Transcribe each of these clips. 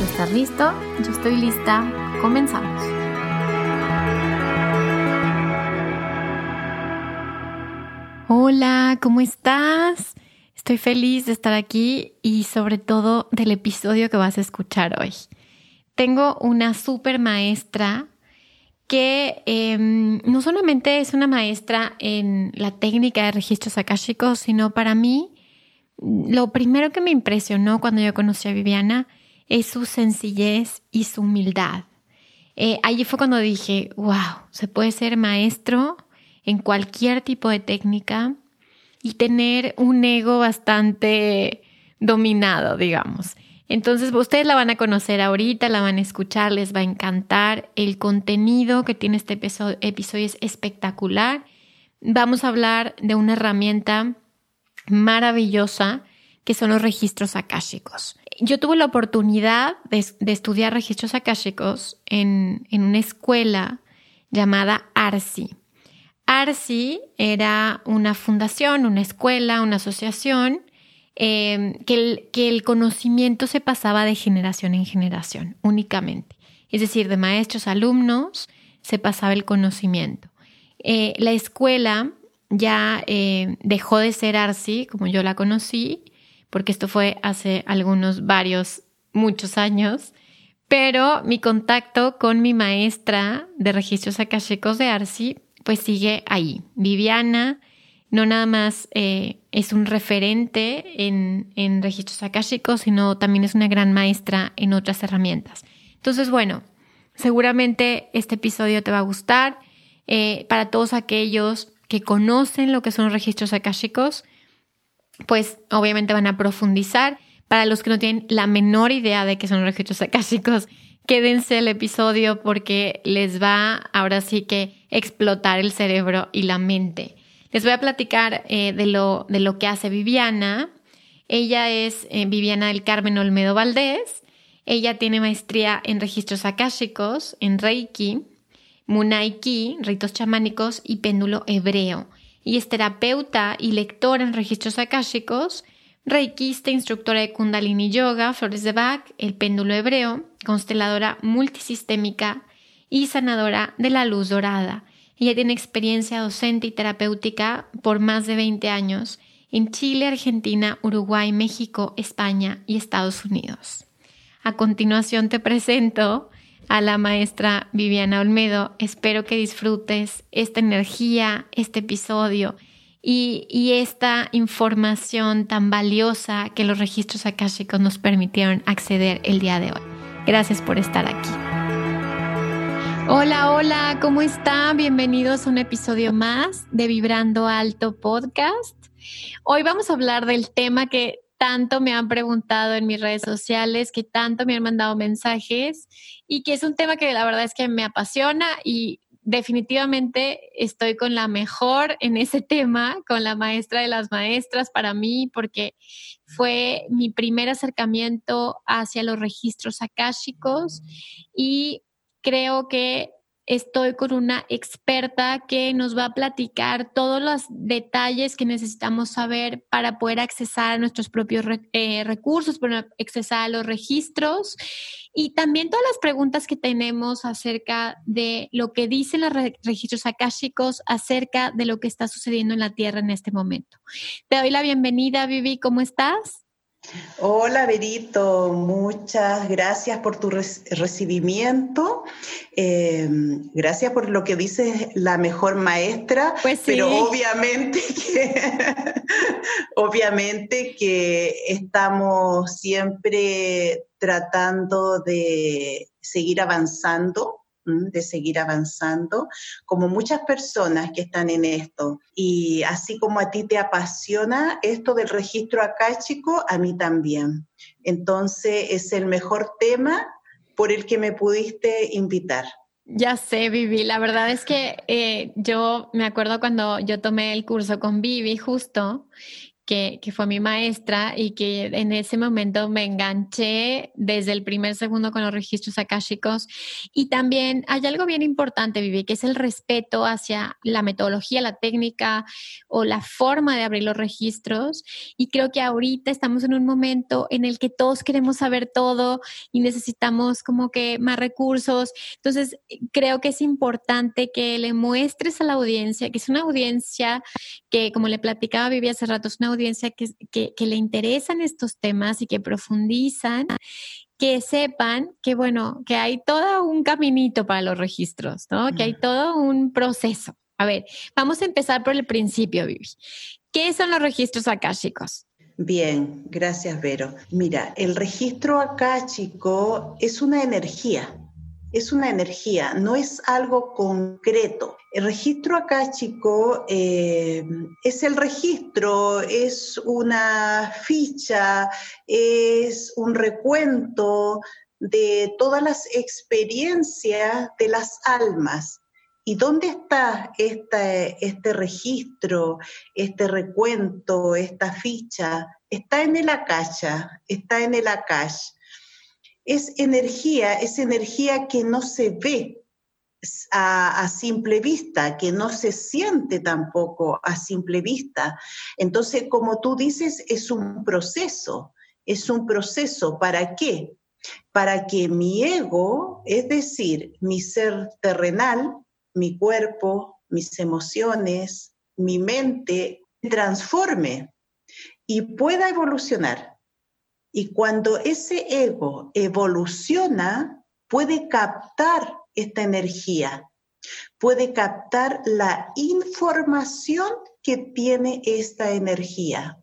Estás listo, yo estoy lista, comenzamos. Hola, ¿cómo estás? Estoy feliz de estar aquí y sobre todo del episodio que vas a escuchar hoy. Tengo una super maestra que em, no solamente es una maestra en la técnica de registros akáshicos, sino para mí lo primero que me impresionó cuando yo conocí a Viviana es su sencillez y su humildad. Eh, allí fue cuando dije, wow, se puede ser maestro en cualquier tipo de técnica y tener un ego bastante dominado, digamos. Entonces, ustedes la van a conocer ahorita, la van a escuchar, les va a encantar. El contenido que tiene este episodio, es espectacular. Vamos a hablar de una herramienta maravillosa que son los registros akáshicos. Yo tuve la oportunidad de, estudiar registros akáshicos en, una escuela llamada ARSI. ARSI era una fundación, una escuela, una asociación Em, que, el, que el conocimiento se pasaba de generación en generación únicamente. Es decir, de maestros a alumnos se pasaba el conocimiento. Eh, la escuela ya eh, dejó de ser ARSI, como yo la conocí, porque esto fue hace algunos, varios, muchos años, pero mi contacto con mi maestra de registros akashicos de ARSI, pues sigue ahí. Viviana no nada más eh, es un referente en, en registros akáshicos, sino también es una gran maestra en otras herramientas. Entonces, bueno, seguramente este episodio te va a gustar. Eh, para todos aquellos que conocen lo que son registros akáshicos, pues obviamente van a profundizar. Para los que no tienen la menor idea de qué son los registros akáshicos, quédense el episodio porque les va ahora sí que explotar el cerebro y la mente. Les voy a platicar eh, de, lo, de lo que hace Viviana. Ella es eh, Viviana del Carmen Olmedo Valdés. Ella tiene maestría en registros akáshicos, en Reiki, Munaiki, ritos chamánicos y péndulo hebreo. Y es terapeuta y lectora en registros akáshicos, reikista, instructora de Kundalini Yoga, Flores de Bach, el péndulo hebreo, consteladora multisistémica y sanadora de la luz dorada. Ella tiene experiencia docente y terapéutica por más de 20 años en Chile, Argentina, Uruguay, México, España y Estados Unidos. A continuación te presento a la maestra Viviana Olmedo. Espero que disfrutes esta energía, este episodio y, y, esta información tan valiosa que los registros akáshicos nos permitieron acceder el día de hoy. Gracias por estar aquí. Hola, hola, ¿cómo están? Bienvenidos a un episodio más de Vibrando Alto Podcast. Hoy vamos a hablar del tema que tanto me han preguntado en mis redes sociales, que tanto me han mandado mensajes y que es un tema que la verdad es que me apasiona y definitivamente estoy con la mejor en ese tema, con la maestra de las maestras para mí, porque fue mi primer acercamiento hacia los registros akáshicos y creo que estoy con una experta que nos va a platicar todos los detalles que necesitamos saber para poder accesar a nuestros propios eh, recursos, para accesar a los registros y también todas las preguntas que tenemos acerca de lo que dicen los registros akáshicos acerca de lo que está sucediendo en la Tierra en este momento. Te doy la bienvenida, Vivi, ¿cómo estás? Hola, Berito. Muchas gracias por tu recibimiento. Em, gracias por lo que dices, la mejor maestra. Pues Pero obviamente que, obviamente que estamos siempre tratando de seguir avanzando de seguir avanzando, como muchas personas que están en esto. Y así como a ti te apasiona esto del registro acá, chico, a mí también. Entonces es el mejor tema por el que me pudiste invitar. Ya sé, Vivi. La verdad es que eh, yo me acuerdo cuando yo tomé el curso con Vivi justo que, fue mi maestra y que en ese momento me enganché desde el primer segundo con los registros akáshicos. Y también hay algo bien importante, Vivi, que es el respeto hacia la metodología, la técnica o la forma de abrir los registros. Y creo que ahorita estamos en un momento en el que todos queremos saber todo y necesitamos como que más recursos. Entonces, creo que es importante que le muestres a la audiencia, que es una audiencia que, como le platicaba Vivi hace rato, es una audiencia que, que, le interesan estos temas y que profundizan, que sepan que, bueno, que hay todo un caminito para los registros, ¿no? Que hay todo un proceso. A ver, vamos a empezar por el principio, Vivi. ¿Qué son los registros akáshicos? Bien, gracias, Vero. Mira, el registro akáshico es una energía es una energía, no es algo concreto. El registro acá, chico, eh, es el registro, es una ficha, es un recuento de todas las experiencias de las almas. ¿Y dónde está este, registro, este recuento, esta ficha? Está en el akasha, está en el akash es energía, es energía que no se ve a, simple vista, que no se siente tampoco a simple vista. Entonces, como tú dices, es un proceso, es un proceso. ¿Para qué? Para que mi ego, es decir, mi ser terrenal, mi cuerpo, mis emociones, mi mente, transforme y pueda evolucionar. Y cuando ese ego evoluciona, puede captar esta energía, puede captar la información que tiene esta energía.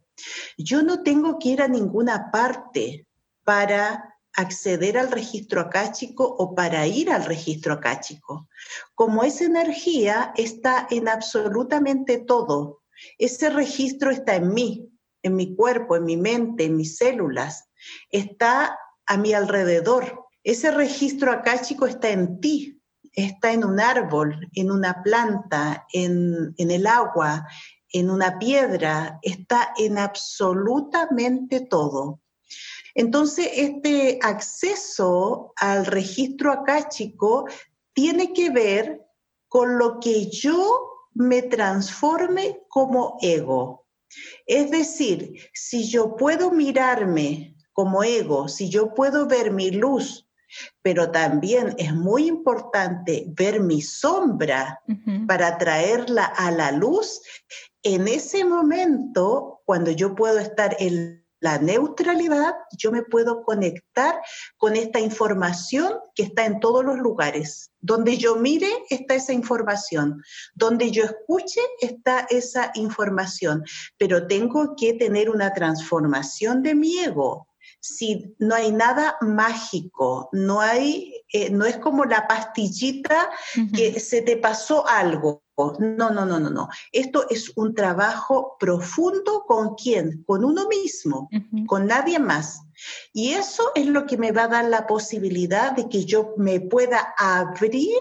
Yo no tengo que ir a ninguna parte para acceder al registro acáchico o para ir al registro acáchico. Como esa energía está en absolutamente todo, ese registro está en mí, en mi cuerpo, en mi mente, en mis células, está a mi alrededor. Ese registro acáchico está en ti, está en un árbol, en una planta, en, en el agua, en una piedra, está en absolutamente todo. Entonces, este acceso al registro acáchico tiene que ver con lo que yo me transforme como ego. Es decir, si yo puedo mirarme como ego, si yo puedo ver mi luz, pero también es muy importante ver mi sombra para traerla a la luz, en ese momento, cuando yo puedo estar en la neutralidad, yo me puedo conectar con esta información que está en todos los lugares. Donde yo mire está esa información, donde yo escuche está esa información, pero tengo que tener una transformación de mi ego. Si no hay nada mágico, no hay, eh, no es como la pastillita que se te pasó algo. No, no, no, no, no. Esto es un trabajo profundo con quién? Con uno mismo, con nadie más. Y eso es lo que me va a dar la posibilidad de que yo me pueda abrir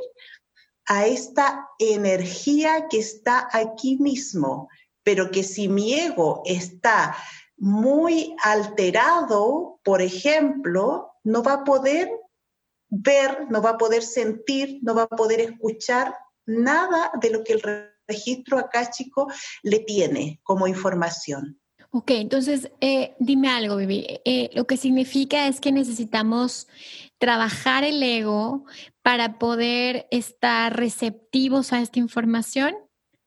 a esta energía que está aquí mismo, pero que si mi ego está muy alterado, por ejemplo, no va a poder ver, no va a poder sentir, no va a poder escuchar nada de lo que el registro acáchico le tiene como información. Ok, entonces eh, dime algo, Vivi. Eh, lo que significa es que necesitamos trabajar el ego para poder estar receptivos a esta información.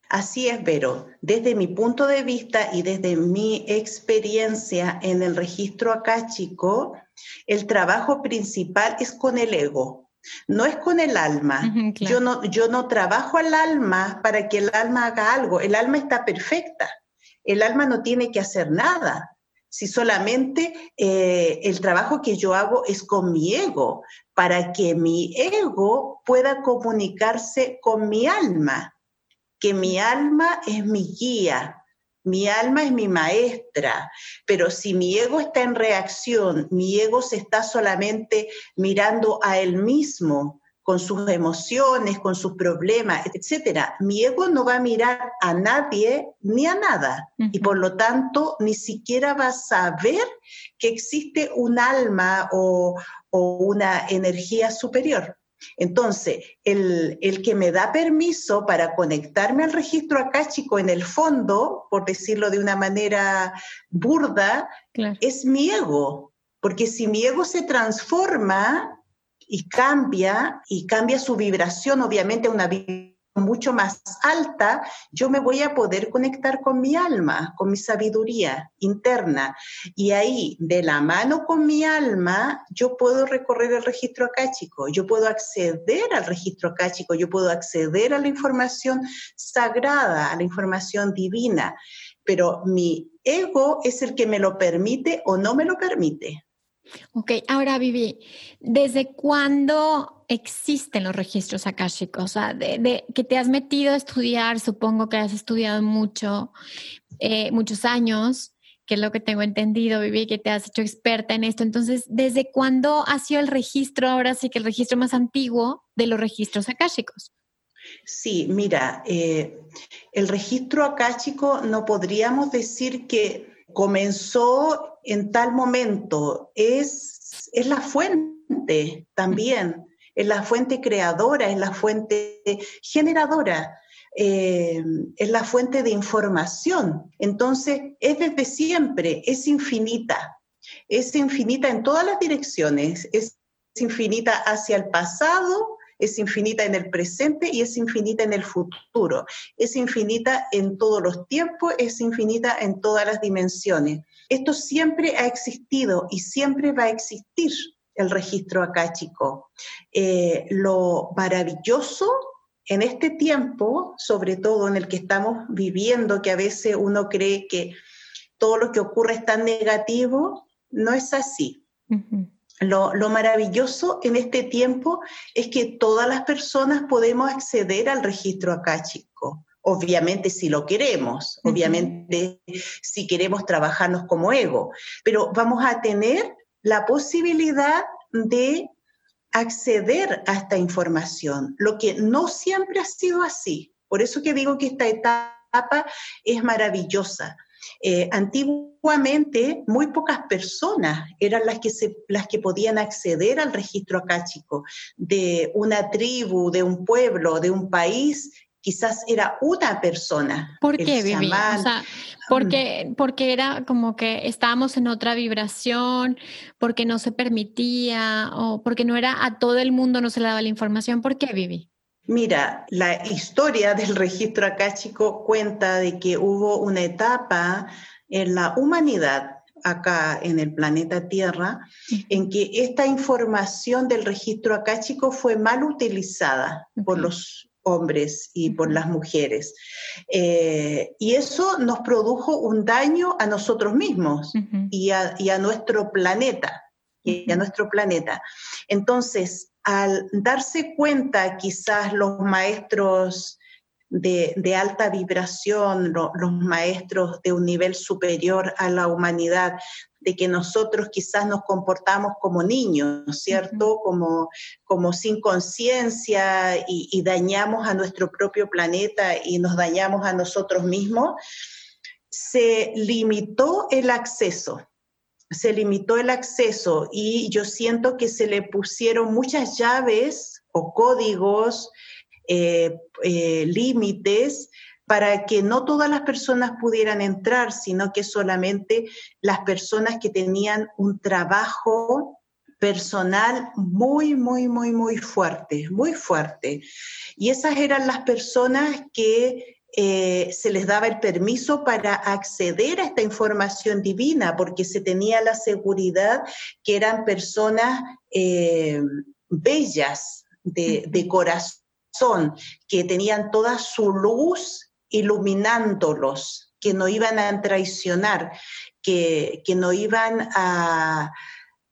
Así es, Vero. Desde mi punto de vista y desde mi experiencia en el registro acáchico, el trabajo principal es con el ego, no es con el alma. yo, no, yo no trabajo al alma para que el alma haga algo. El alma está perfecta. El alma no tiene que hacer nada. Si solamente eh, el trabajo que yo hago es con mi ego, para que mi ego pueda comunicarse con mi alma que mi alma es mi guía, mi alma es mi maestra, pero si mi ego está en reacción, mi ego se está solamente mirando a él mismo, con sus emociones, con sus problemas, etcétera. Mi ego no va a mirar a nadie ni a nada y por lo tanto ni siquiera va a saber que existe un alma o una energía superior. Entonces, el, que me da permiso para conectarme al registro acáchico en el fondo, por decirlo de una manera burda, es mi ego. Porque si mi ego se transforma y cambia, y cambia su vibración, obviamente una vibración mucho más alta, yo me voy a poder conectar con mi alma, con mi sabiduría interna. Y ahí, de la mano con mi alma, yo puedo recorrer el registro acáchico, yo puedo acceder al registro acáchico, yo puedo acceder a la información sagrada, a la información divina. Pero mi ego es el que me lo permite o no me lo permite. Ok, ahora Vivi, ¿desde cuándo existen los registros akáshicos? O sea, de, que te has metido a estudiar, supongo que has estudiado mucho, eh, muchos años, que es lo que tengo entendido, Vivi, que te has hecho experta en esto. Entonces, ¿desde cuándo ha sido el registro, ahora sí que el registro más antiguo de los registros akáshicos? Sí, mira, eh, el registro akáshico no podríamos decir que comenzó en tal momento, es, es la fuente también, es la fuente creadora, es la fuente generadora. Eh, es la fuente de información. Entonces, es desde siempre, es infinita. Es infinita en todas las direcciones. Es infinita hacia el pasado, es infinita en el presente y es infinita en el futuro. Es infinita en todos los tiempos, es infinita en todas las dimensiones. Esto siempre ha existido y siempre va a existir el registro acáchico. Eh, lo maravilloso en este tiempo, sobre todo en el que estamos viviendo, que a veces uno cree que todo lo que ocurre es tan negativo, no es así. Lo, maravilloso en este tiempo es que todas las personas podemos acceder al registro acáchico. Obviamente si lo queremos, obviamente si queremos trabajarnos como ego, pero vamos a tener la posibilidad de acceder a esta información, lo que no siempre ha sido así. Por eso que digo que esta etapa es maravillosa. Eh, antiguamente, muy pocas personas eran las que, las que podían acceder al registro acáchico de una tribu, de un pueblo, de un país quizás era una persona. ¿Por qué, Vivi? O sea, porque, porque era como que estábamos en otra vibración, porque no se permitía, o porque no era a todo el mundo, no se le daba la información. ¿Por qué, Vivi? Mira, la historia del registro acáchico cuenta de que hubo una etapa en la humanidad acá en el planeta Tierra, en que esta información del registro acáchico fue mal utilizada por los hombres y por las mujeres. Eh, y eso nos produjo un daño a nosotros mismos y, a, nuestro planeta. Y a nuestro planeta. Entonces, al darse cuenta quizás los maestros de, alta vibración, los maestros de un nivel superior a la humanidad, de que nosotros quizás nos comportamos como niños, ¿cierto? Como, como sin conciencia y, y dañamos a nuestro propio planeta y nos dañamos a nosotros mismos, se limitó el acceso se limitó el acceso y yo siento que se le pusieron muchas llaves o códigos, eh, eh, límites para que no todas las personas pudieran entrar, sino que solamente las personas que tenían un trabajo personal muy, muy, muy, muy fuerte, muy fuerte. Y esas eran las personas que eh, se les daba el permiso para acceder a esta información divina, porque se tenía la seguridad que eran personas eh, bellas de, corazón, que tenían toda su luz iluminándolos, que no iban a traicionar, que, no iban a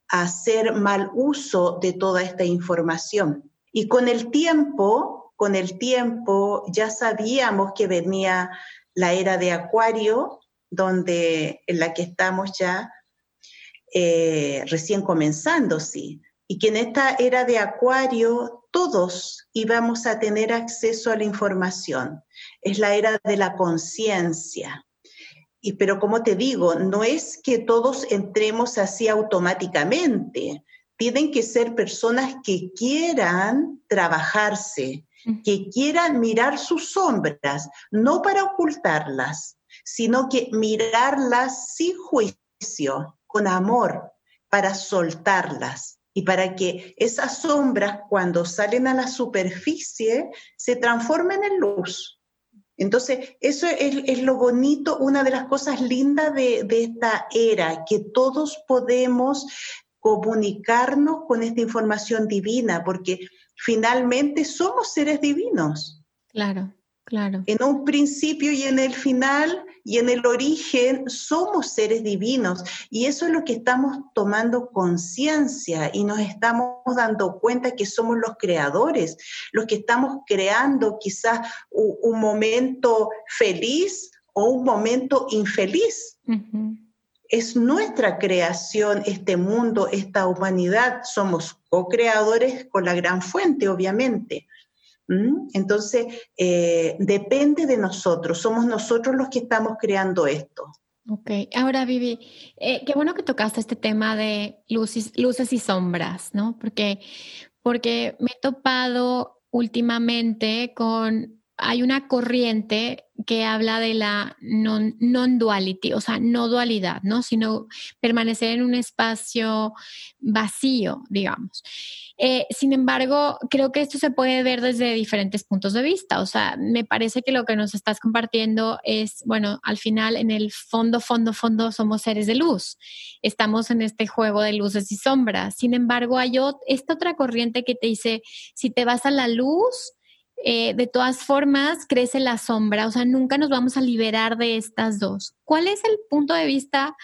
hacer mal uso de toda esta información. Y con el tiempo, con el tiempo ya sabíamos que venía la era de Acuario, donde en la que estamos ya eh, recién comenzando, sí, y que en esta era de Acuario todos íbamos a tener acceso a la información. Es la era de la conciencia. Y pero como te digo, no es que todos entremos así automáticamente. Tienen que ser personas que quieran trabajarse, que quieran mirar sus sombras, no para ocultarlas, sino que mirarlas sin juicio, con amor, para soltarlas y para que esas sombras cuando salen a la superficie se transformen en luz. Entonces, eso es, lo bonito, una de las cosas lindas de, de esta era, que todos podemos comunicarnos con esta información divina, porque finalmente somos seres divinos. Claro, claro. En un principio y en el final y en el origen somos seres divinos y eso es lo que estamos tomando conciencia y nos estamos dando cuenta que somos los creadores, los que estamos creando quizás un, momento feliz o un momento infeliz es nuestra creación, este mundo, esta humanidad. Somos co-creadores con la gran fuente, obviamente. ¿Mm? Entonces, eh, depende de nosotros, somos nosotros los que estamos creando esto. Ok, ahora Vivi, eh, qué bueno que tocaste este tema de luces, luces y sombras, ¿no? Porque, porque me he topado últimamente con hay una corriente que habla de la non-duality, o sea, no dualidad, ¿no? Sino permanecer en un espacio vacío, digamos. Eh, sin embargo, creo que esto se puede ver desde diferentes puntos de vista. O sea, me parece que lo que nos estás compartiendo es, bueno, al final, en el fondo, fondo, fondo, somos seres de luz. Estamos en este juego de luces y sombras. Sin embargo, hay esta otra corriente que te dice, si te vas a la luz, eh, de todas formas crece la sombra, o sea, nunca nos vamos a liberar de estas dos. ¿Cuál es el punto de vista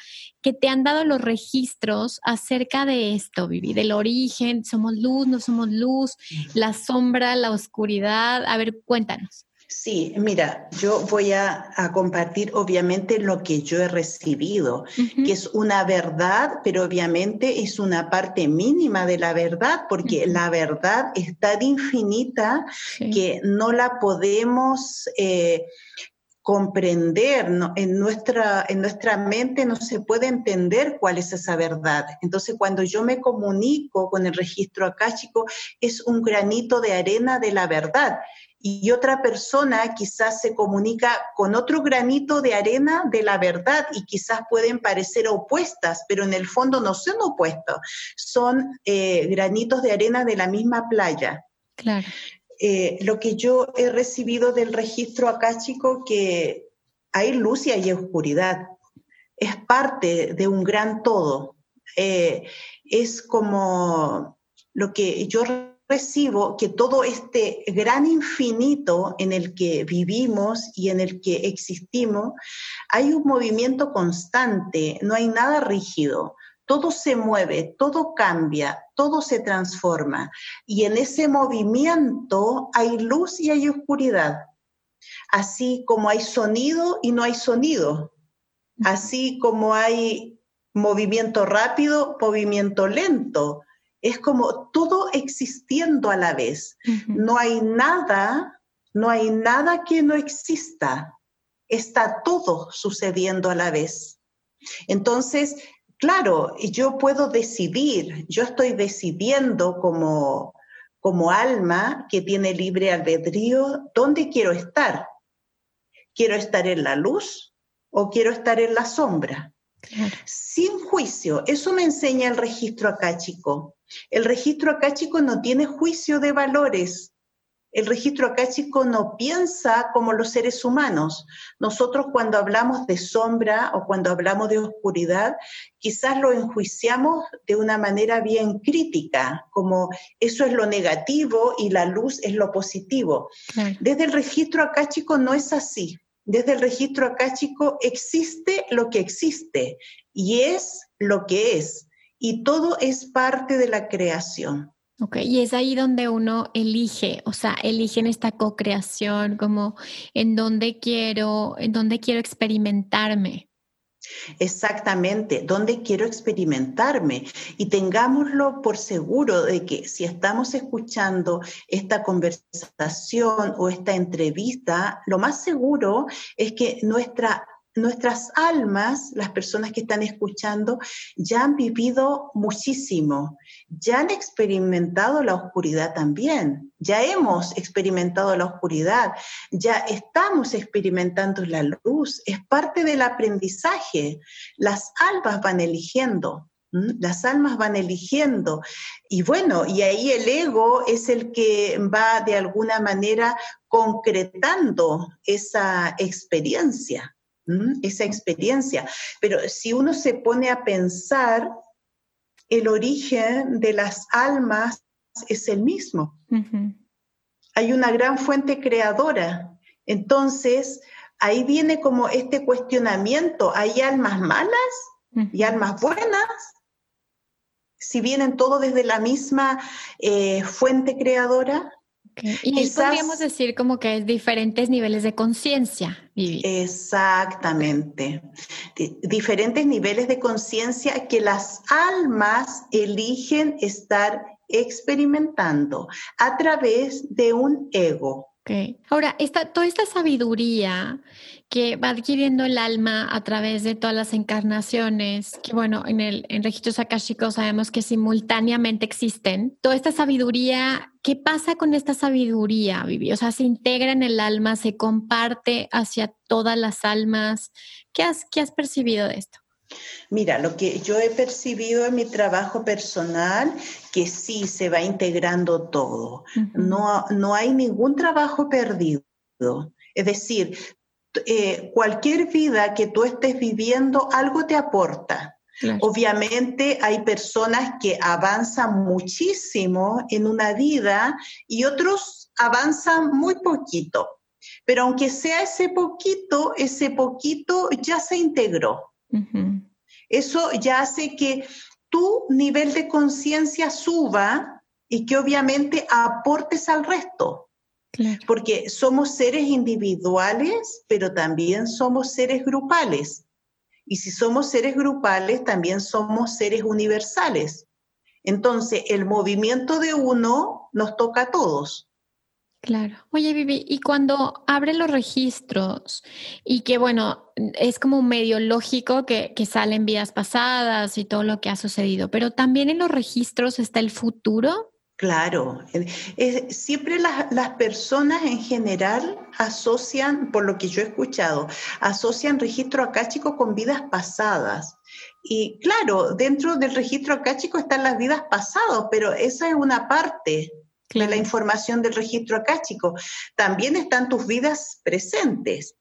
que te han dado los registros acerca de esto, Vivi? Del origen, somos luz, no somos luz, la sombra, la oscuridad. A ver, cuéntanos. Sí, mira, yo voy a, compartir obviamente lo que yo he recibido, que es una verdad, pero obviamente es una parte mínima de la verdad, porque la verdad es tan infinita que no la podemos... Eh, comprender, en, nuestra, en nuestra mente no se puede entender cuál es esa verdad. Entonces, cuando yo me comunico con el registro akáshico, es un granito de arena de la verdad y otra persona quizás se comunica con otro granito de arena de la verdad y quizás pueden parecer opuestas, pero en el fondo no son opuestos, son eh, granitos de arena de la misma playa. Claro. Eh, lo que yo he recibido del registro acá, chico, que hay luz y hay oscuridad. Es parte de un gran todo. Eh, es como lo que yo recibo que todo este gran infinito en el que vivimos y en el que existimos, hay un movimiento constante, no hay nada rígido. Todo se mueve, todo cambia, todo se transforma. Y en ese movimiento hay luz y hay oscuridad. Así como hay sonido y no hay sonido. Así como hay movimiento rápido, movimiento lento es como todo existiendo a la vez. No hay nada, no hay nada que no exista. Está todo sucediendo a la vez. Entonces, claro, yo puedo decidir, yo estoy decidiendo como, como alma que tiene libre albedrío dónde quiero estar. ¿Quiero estar en la luz o quiero estar en la sombra? Sin juicio. Eso me enseña el registro acá, chico. El registro acá, chico, no tiene juicio de valores. El registro acáchico no piensa como los seres humanos. Nosotros cuando hablamos de sombra o cuando hablamos de oscuridad, quizás lo enjuiciamos de una manera bien crítica, como eso es lo negativo y la luz es lo positivo. Desde el registro acáchico no es así. Desde el registro acáchico existe lo que existe y es lo que es. Y todo es parte de la creación. Ok, y es ahí donde uno elige, o sea, eligen esta co-creación, como en dónde quiero, en dónde quiero experimentarme. Exactamente, dónde quiero experimentarme. Y tengámoslo por seguro de que si estamos escuchando esta conversación o esta entrevista, lo más seguro es que nuestra nuestras almas, las personas que están escuchando, ya han vivido muchísimo, ya han experimentado la oscuridad también, ya hemos experimentado la oscuridad, ya estamos experimentando la luz, es parte del aprendizaje. Las almas van eligiendo. Las almas van eligiendo. Y bueno, y ahí el ego es el que va de alguna manera concretando esa experiencia esa experiencia. Pero si uno se pone a pensar, el origen de las almas es el mismo. Hay una gran fuente creadora. Entonces, ahí viene como este cuestionamiento, ¿hay almas malas y almas buenas? Si vienen todos desde la misma eh, fuente creadora, y podríamos decir como que es diferentes niveles de conciencia, Exactamente. diferentes niveles de conciencia que las almas eligen estar experimentando a través de un ego. Ahora, esta, toda esta sabiduría que va adquiriendo el alma a través de todas las encarnaciones, que bueno, en el en registros akáshicos sabemos que simultáneamente existen. Toda esta sabiduría, ¿qué pasa con esta sabiduría, Vivi? O sea, se integra en el alma, se comparte hacia todas las almas. ¿Qué has, qué has percibido de esto? Mira, lo que yo he percibido en mi trabajo personal, que sí se va integrando todo. no, no hay ningún trabajo perdido. Es decir, eh, cualquier vida que tú estés viviendo, algo te aporta. Obviamente hay personas que avanzan muchísimo en una vida y otros avanzan muy poquito. Pero aunque sea ese poquito, ese poquito ya se integró. Eso ya hace que tu nivel de conciencia suba y que obviamente aportes al resto. Porque somos seres individuales, pero también somos seres grupales. Y si somos seres grupales, también somos seres universales. Entonces, el movimiento de uno nos toca a todos. Claro. Oye, Vivi, y cuando abre los registros y que, bueno, es como medio lógico que, que, salen vidas pasadas y todo lo que ha sucedido, pero también en los registros está el futuro. Claro, siempre las, personas en general asocian, por lo que yo he escuchado, asocian registro acáchico con vidas pasadas. Y claro, dentro del registro acáchico están las vidas pasadas, pero esa es una parte de la información del registro acáchico. También están tus vidas presentes,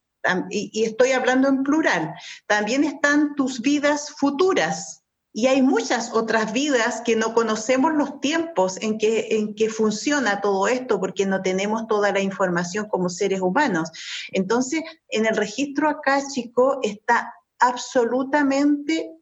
y estoy hablando en plural. También están tus vidas futuras y hay muchas otras vidas que no conocemos los tiempos en que, en que funciona todo esto porque no tenemos toda la información como seres humanos. Entonces, en el registro acáchico está absolutamente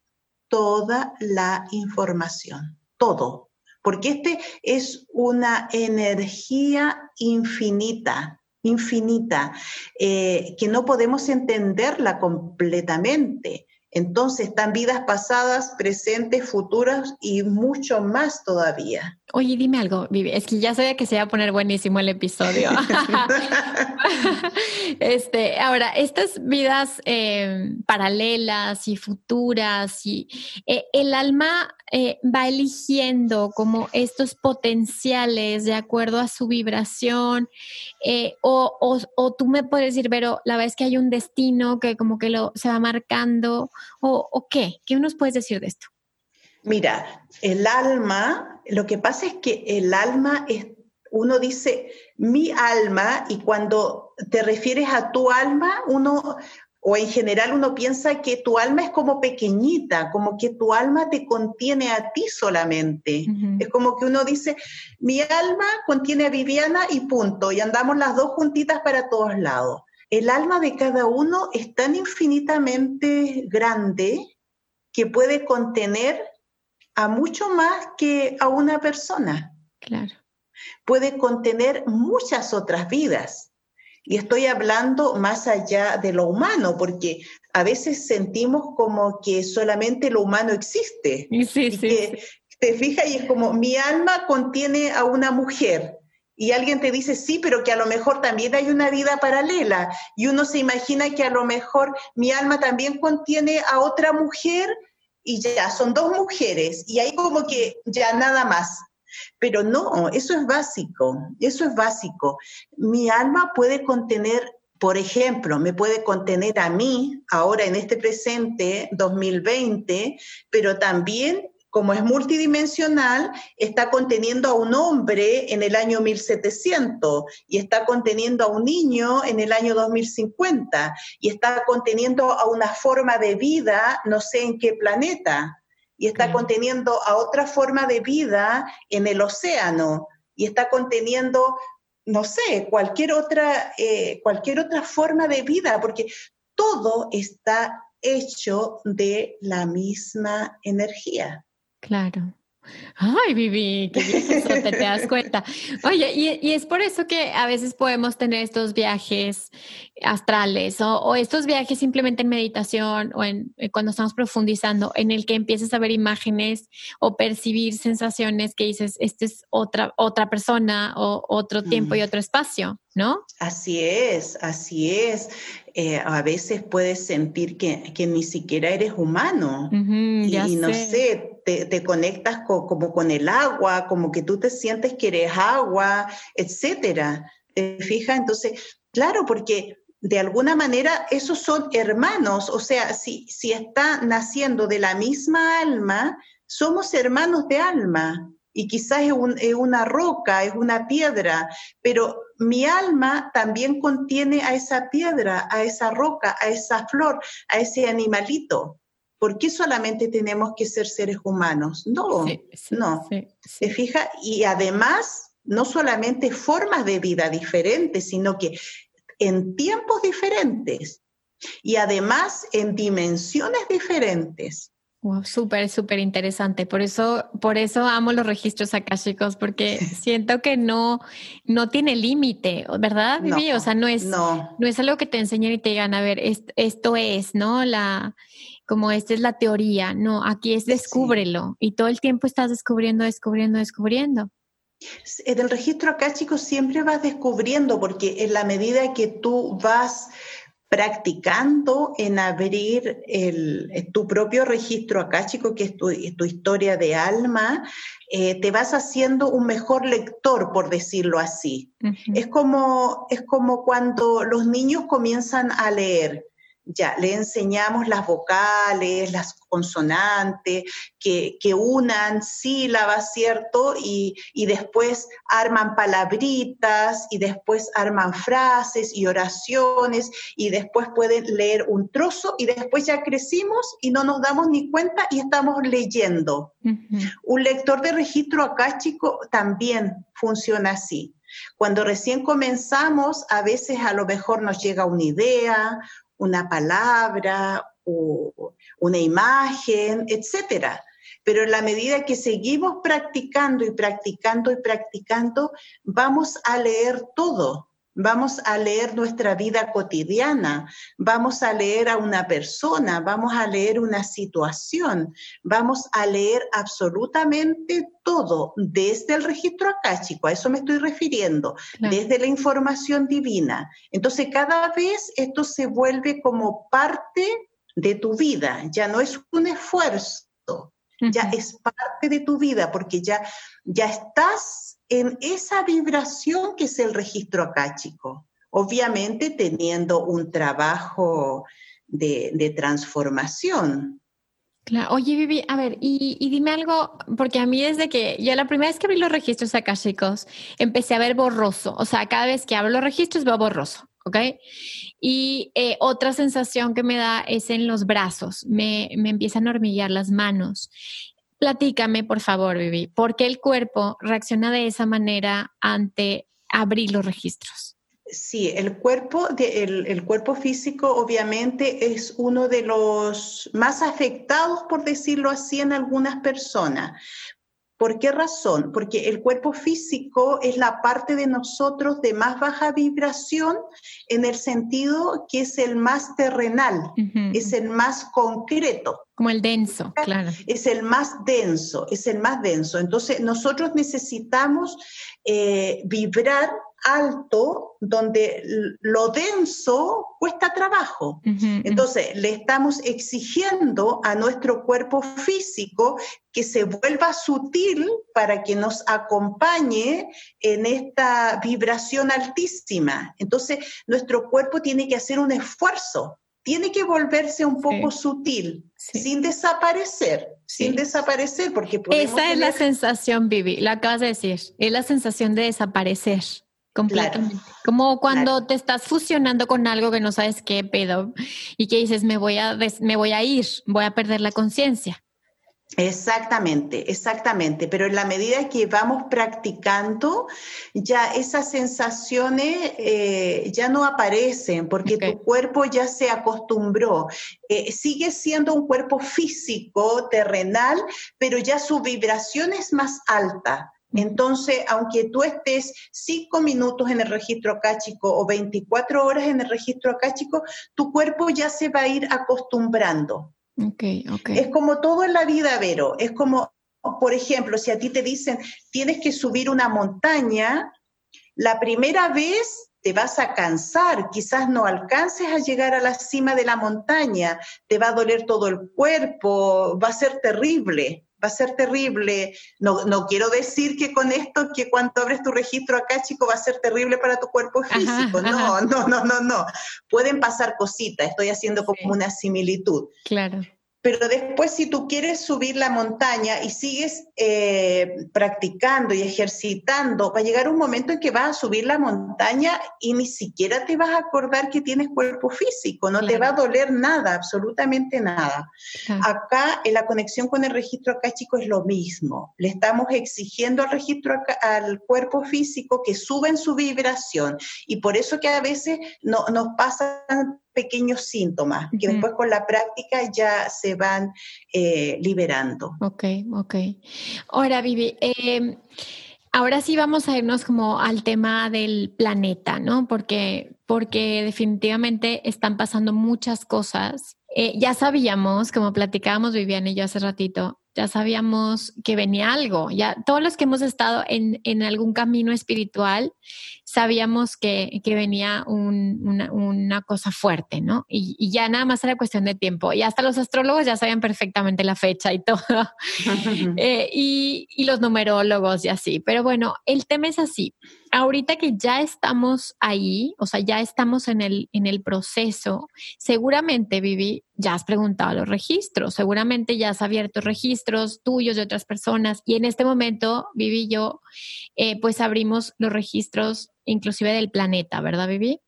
toda la información, todo, porque este es una energía infinita, infinita, eh, que no podemos entenderla completamente entonces están vidas pasadas, presentes, futuras y mucho más todavía. Oye, dime algo, Vivi, es que ya sabía que se iba a poner buenísimo el episodio. este, ahora, estas vidas eh, paralelas y futuras, y eh, el alma eh, va eligiendo como estos potenciales de acuerdo a su vibración, o, o, tú me puedes decir, pero la vez que hay un destino que como que lo se va marcando, o, o qué, ¿qué nos puedes decir de esto? Mira, el alma, lo que pasa es que el alma es uno dice mi alma y cuando te refieres a tu alma, uno o en general uno piensa que tu alma es como pequeñita, como que tu alma te contiene a ti solamente. Es como que uno dice, mi alma contiene a Viviana y punto, y andamos las dos juntitas para todos lados. El alma de cada uno es tan infinitamente grande que puede contener a mucho más que a una persona. Claro. Puede contener muchas otras vidas. Y estoy hablando más allá de lo humano, porque a veces sentimos como que solamente lo humano existe. Sí, sí, te fijas y es como mi alma contiene a una mujer. Y alguien te dice, sí, pero que a lo mejor también hay una vida paralela. Y uno se imagina que a lo mejor mi alma también contiene a otra mujer y ya, son dos mujeres. Y ahí como que ya nada más. Pero no, eso es básico, eso es básico. Mi alma puede contener, por ejemplo, me puede contener a mí ahora en este presente 2020, pero también como es multidimensional, está conteniendo a un hombre en el año 1700 y está conteniendo a un niño en el año 2050 y está conteniendo a una forma de vida no sé en qué planeta y está conteniendo a otra forma de vida en el océano y está conteniendo, no sé, cualquier otra, eh, cualquier otra forma de vida, porque todo está hecho de la misma energía. Claro. Ay, Vivi, qué bien te das cuenta. Oye, y, es por eso que a veces podemos tener estos viajes astrales o, estos viajes simplemente en meditación o en eh, cuando estamos profundizando, en el que empiezas a ver imágenes o percibir sensaciones que dices, esta es otra, otra persona o otro tiempo y otro espacio, ¿no? Así es, así es. Eh, a veces puedes sentir que, ni siquiera eres humano y, no sé, te, conectas como con el agua, como que tú te sientes que eres agua, etcétera. ¿Te fijas? Entonces, claro, porque de alguna manera esos son hermanos, o sea, si, si está naciendo de la misma alma, somos hermanos de alma y quizás es, una roca, es una piedra, pero mi alma también contiene a esa piedra, a esa roca, a esa flor, a ese animalito. ¿Por qué solamente tenemos que ser seres humanos? No, no. ¿Se fija? Y además, no solamente formas de vida diferentes, sino que en tiempos diferentes y además en dimensiones diferentes. Wow, súper, súper interesante. Por eso, por eso amo los registros acá, chicos, porque siento que no, no tiene límite, ¿verdad, Vivi? o sea, no es, no. no. es algo que te enseñen y te digan, a ver, esto, es, ¿no? La, como esta es la teoría. No, aquí es descúbrelo. Y todo el tiempo estás descubriendo, descubriendo, descubriendo. En el registro acá, chicos, siempre vas descubriendo, porque en la medida que tú vas practicando en abrir el, tu propio registro acá, chico, que es tu, historia de alma, eh, te vas haciendo un mejor lector, por decirlo así. es, como, es como cuando los niños comienzan a leer ya le enseñamos las vocales, las consonantes, que, unan sílabas, ¿cierto? Y, y, después arman palabritas y después arman frases y oraciones y después pueden leer un trozo y después ya crecimos y no nos damos ni cuenta y estamos leyendo. Un lector de registro acá, chico, también funciona así. Cuando recién comenzamos, a veces a lo mejor nos llega una idea, una palabra o una imagen, etcétera. Pero en la medida que seguimos practicando y practicando y practicando, vamos a leer todo. Vamos a leer nuestra vida cotidiana, vamos a leer a una persona, vamos a leer una situación, vamos a leer absolutamente todo, desde el registro acáchico, a eso me estoy refiriendo, desde la información divina. Entonces, cada vez esto se vuelve como parte de tu vida, ya no es un esfuerzo, ya es parte de tu vida, porque ya, ya estás en esa vibración que es el registro acáchico. Obviamente teniendo un trabajo de, transformación. Claro. Oye, Vivi, a ver, y, dime algo, porque a mí desde que yo la primera vez que abrí los registros acá, chicos, empecé a ver borroso. O sea, cada vez que abro los registros veo borroso, Y eh, otra sensación que me da es en los brazos, me, me empiezan a hormiguear las manos. Platícame, por favor, Vivi, ¿por qué el cuerpo reacciona de esa manera ante abrir los registros? Sí, el cuerpo, el, cuerpo físico obviamente es uno de los más afectados, por decirlo así, en algunas personas. ¿Por qué razón? Porque el cuerpo físico es la parte de nosotros de más baja vibración en el sentido que es el más terrenal, es el más concreto. Como el denso, claro. Es el más denso, es el más denso. Entonces nosotros necesitamos eh, vibrar alto donde lo denso cuesta trabajo. Entonces, le estamos exigiendo a nuestro cuerpo físico que se vuelva sutil para que nos acompañe en esta vibración altísima. Entonces, nuestro cuerpo tiene que hacer un esfuerzo, tiene que volverse un poco sutil, sin desaparecer, sin desaparecer, porque Esa es la sensación, Vivi, lo acabas de decir, es la sensación de desaparecer. Completamente. Como cuando te estás fusionando con algo que no sabes qué pedo y que dices, me voy a, me voy a ir, voy a perder la conciencia. Exactamente, exactamente. Pero en la medida que vamos practicando, ya esas sensaciones eh, ya no aparecen porque tu cuerpo ya se acostumbró. Eh, sigue siendo un cuerpo físico, terrenal, pero ya su vibración es más alta. Entonces, aunque tú estés cinco minutos en el registro acáchico o 24 horas en el registro acáchico, tu cuerpo ya se va a ir acostumbrando. Okay, okay. Es como todo en la vida, Vero. Es como, por ejemplo, si a ti te dicen tienes que subir una montaña, la primera vez te vas a cansar, quizás no alcances a llegar a la cima de la montaña, te va a doler todo el cuerpo, va a ser terrible va a ser terrible. No, no quiero decir que con esto, que cuando abres tu registro acá, chico, va a ser terrible para tu cuerpo físico. no, no, no, no, no. Pueden pasar cositas, estoy haciendo como una similitud. Claro. Pero después, si tú quieres subir la montaña y sigues eh, practicando y ejercitando, va a llegar un momento en que vas a subir la montaña y ni siquiera te vas a acordar que tienes cuerpo físico, no te va a doler nada, absolutamente nada. Acá, en la conexión con el registro acá, chicos, es lo mismo. Le estamos exigiendo al registro al cuerpo físico que suba en su vibración y por eso que a veces no, nos pasan pequeños síntomas que después con la práctica ya se van eh, liberando. Ok, ok. Ahora, Vivi, em, ahora sí vamos a irnos como al tema del planeta, ¿no? Porque, porque definitivamente están pasando muchas cosas. Eh, ya sabíamos, como platicábamos Viviana y yo hace ratito, ya sabíamos que venía algo. Ya todos los que hemos estado en, en algún camino espiritual sabíamos que, que venía una, una, cosa fuerte, ¿no? Y, y, ya nada más era cuestión de tiempo. Y hasta los astrólogos ya sabían perfectamente la fecha y todo. eh, y, y los numerólogos y así. Pero bueno, el tema es así. Ahorita que ya estamos ahí, o sea, ya estamos en el, en el proceso, seguramente, Vivi, ya has preguntado a los registros, seguramente ya has abierto registros tuyos de otras personas y en este momento, Vivi y yo, eh, pues abrimos los registros inclusive del planeta, ¿verdad, Vivi?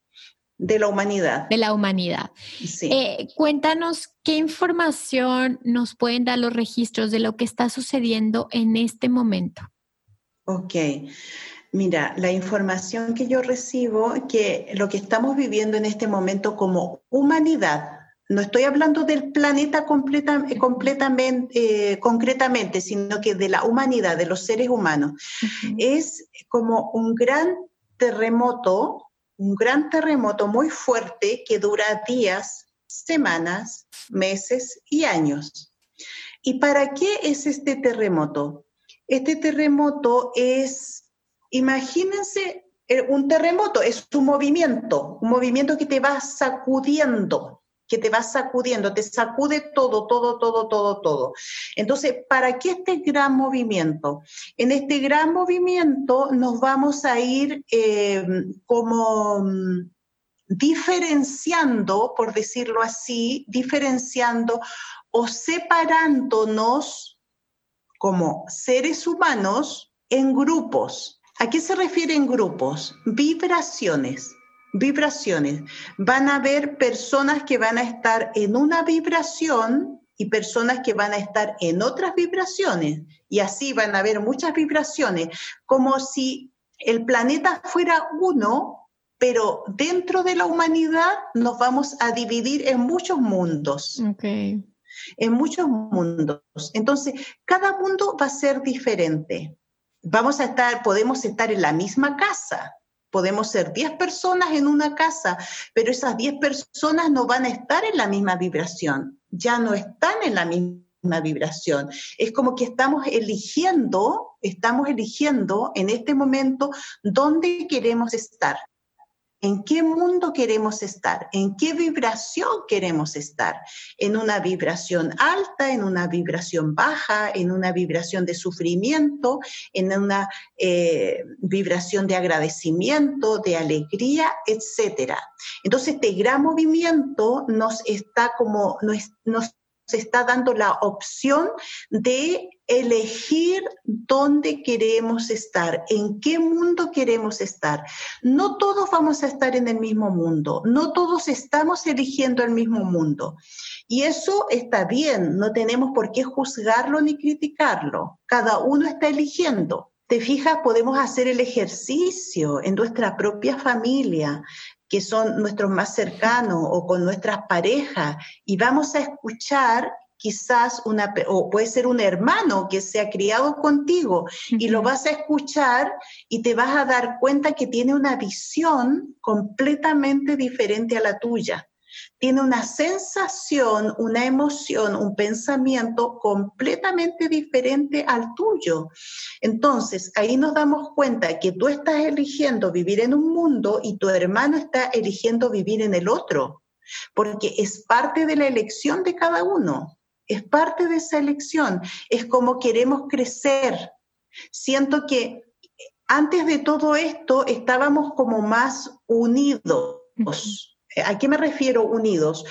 De la humanidad. De la humanidad. Sí. Eh, cuéntanos qué información nos pueden dar los registros de lo que está sucediendo en este momento. Ok. Mira, la información que yo recibo, que lo que estamos viviendo en este momento como humanidad, no estoy hablando del planeta completamente, eh, concretamente, sino que de la humanidad, de los seres humanos, es como un gran terremoto, un gran terremoto muy fuerte que dura días, semanas, meses y años. ¿Y para qué es este terremoto? Este terremoto es, imagínense, eh, un terremoto es un movimiento, un movimiento que te va sacudiendo, que te va sacudiendo, te sacude todo, todo, todo, todo, todo. Entonces, ¿para qué este gran movimiento? En este gran movimiento nos vamos a ir eh, como mm, diferenciando, por decirlo así, diferenciando o separándonos como seres humanos en grupos. ¿A qué se refieren grupos? Vibraciones. Vibraciones. Van a haber personas que van a estar en una vibración y personas que van a estar en otras vibraciones. Y así van a haber muchas vibraciones, como si el planeta fuera uno, pero dentro de la humanidad nos vamos a dividir en muchos mundos. Okay. En muchos mundos. Entonces, cada mundo va a ser diferente. Vamos a estar, podemos estar en la misma casa, Podemos ser 10 personas en una casa, pero esas 10 personas no van a estar en la misma vibración, ya no están en la misma vibración. Es como que estamos eligiendo, estamos eligiendo en este momento dónde queremos estar en qué mundo queremos estar, en qué vibración queremos estar, en una vibración alta, en una vibración baja, en una vibración de sufrimiento, en una eh, vibración de agradecimiento, de alegría, etc. Entonces, este gran movimiento nos está como, nos, nos está dando la opción de elegir dónde queremos estar, en qué mundo queremos estar. No todos vamos a estar en el mismo mundo, no todos estamos eligiendo el mismo mundo. Y eso está bien, no tenemos por qué juzgarlo ni criticarlo. Cada uno está eligiendo. Te fijas, podemos hacer el ejercicio en nuestra propia familia, que son nuestros más cercanos o con nuestras parejas, y vamos a escuchar quizás una, o puede ser un hermano que se ha criado contigo y lo vas a escuchar y te vas a dar cuenta que tiene una visión completamente diferente a la tuya. Tiene una sensación, una emoción, un pensamiento completamente diferente al tuyo. Entonces, ahí nos damos cuenta que tú estás eligiendo vivir en un mundo y tu hermano está eligiendo vivir en el otro, porque es parte de la elección de cada uno es parte de esa elección, es como queremos crecer. Siento que antes de todo esto estábamos como más unidos. ¿A qué me refiero unidos?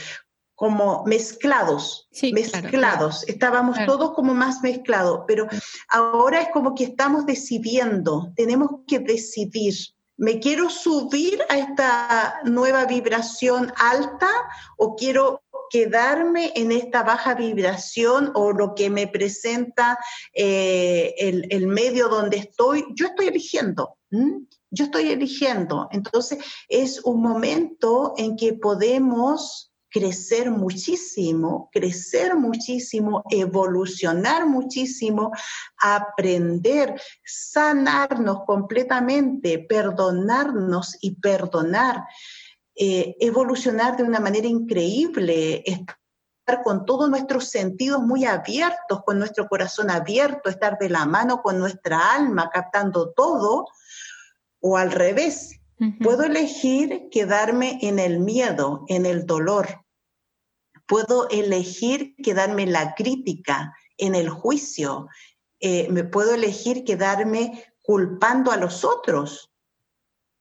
Como mezclados, mezclados. Estábamos todos como más mezclados, pero ahora es como que estamos decidiendo, tenemos que decidir. ¿Me quiero subir a esta nueva vibración alta o quiero quedarme en esta baja vibración o lo que me presenta eh, el, medio donde estoy, yo estoy eligiendo. Yo estoy eligiendo. Entonces es un momento en que podemos crecer muchísimo, crecer muchísimo, evolucionar muchísimo, aprender, sanarnos completamente, perdonarnos y perdonar. Eh, evolucionar de una manera increíble, estar con todos nuestros sentidos muy abiertos, con nuestro corazón abierto, estar de la mano con nuestra alma, captando todo, o al revés. Puedo elegir quedarme en el miedo, en el dolor. Puedo elegir quedarme en la crítica, en el juicio. Eh, me puedo elegir quedarme culpando a los otros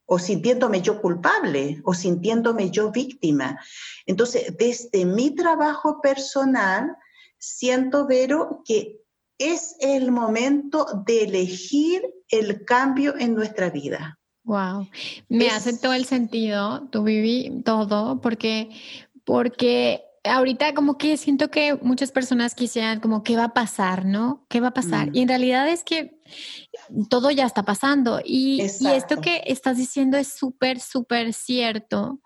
o sintiéndome yo culpable o sintiéndome yo víctima. Entonces, desde mi trabajo personal, siento, Vero, que es el momento de elegir el cambio en nuestra vida. Wow, me hace todo el sentido, tú viví todo, porque, porque ahorita como que siento que muchas personas quisieran como, ¿qué va a pasar? ¿No? ¿Qué va a pasar? Mm. Y en realidad es que todo ya está pasando. Y, y esto que estás diciendo es súper, súper cierto,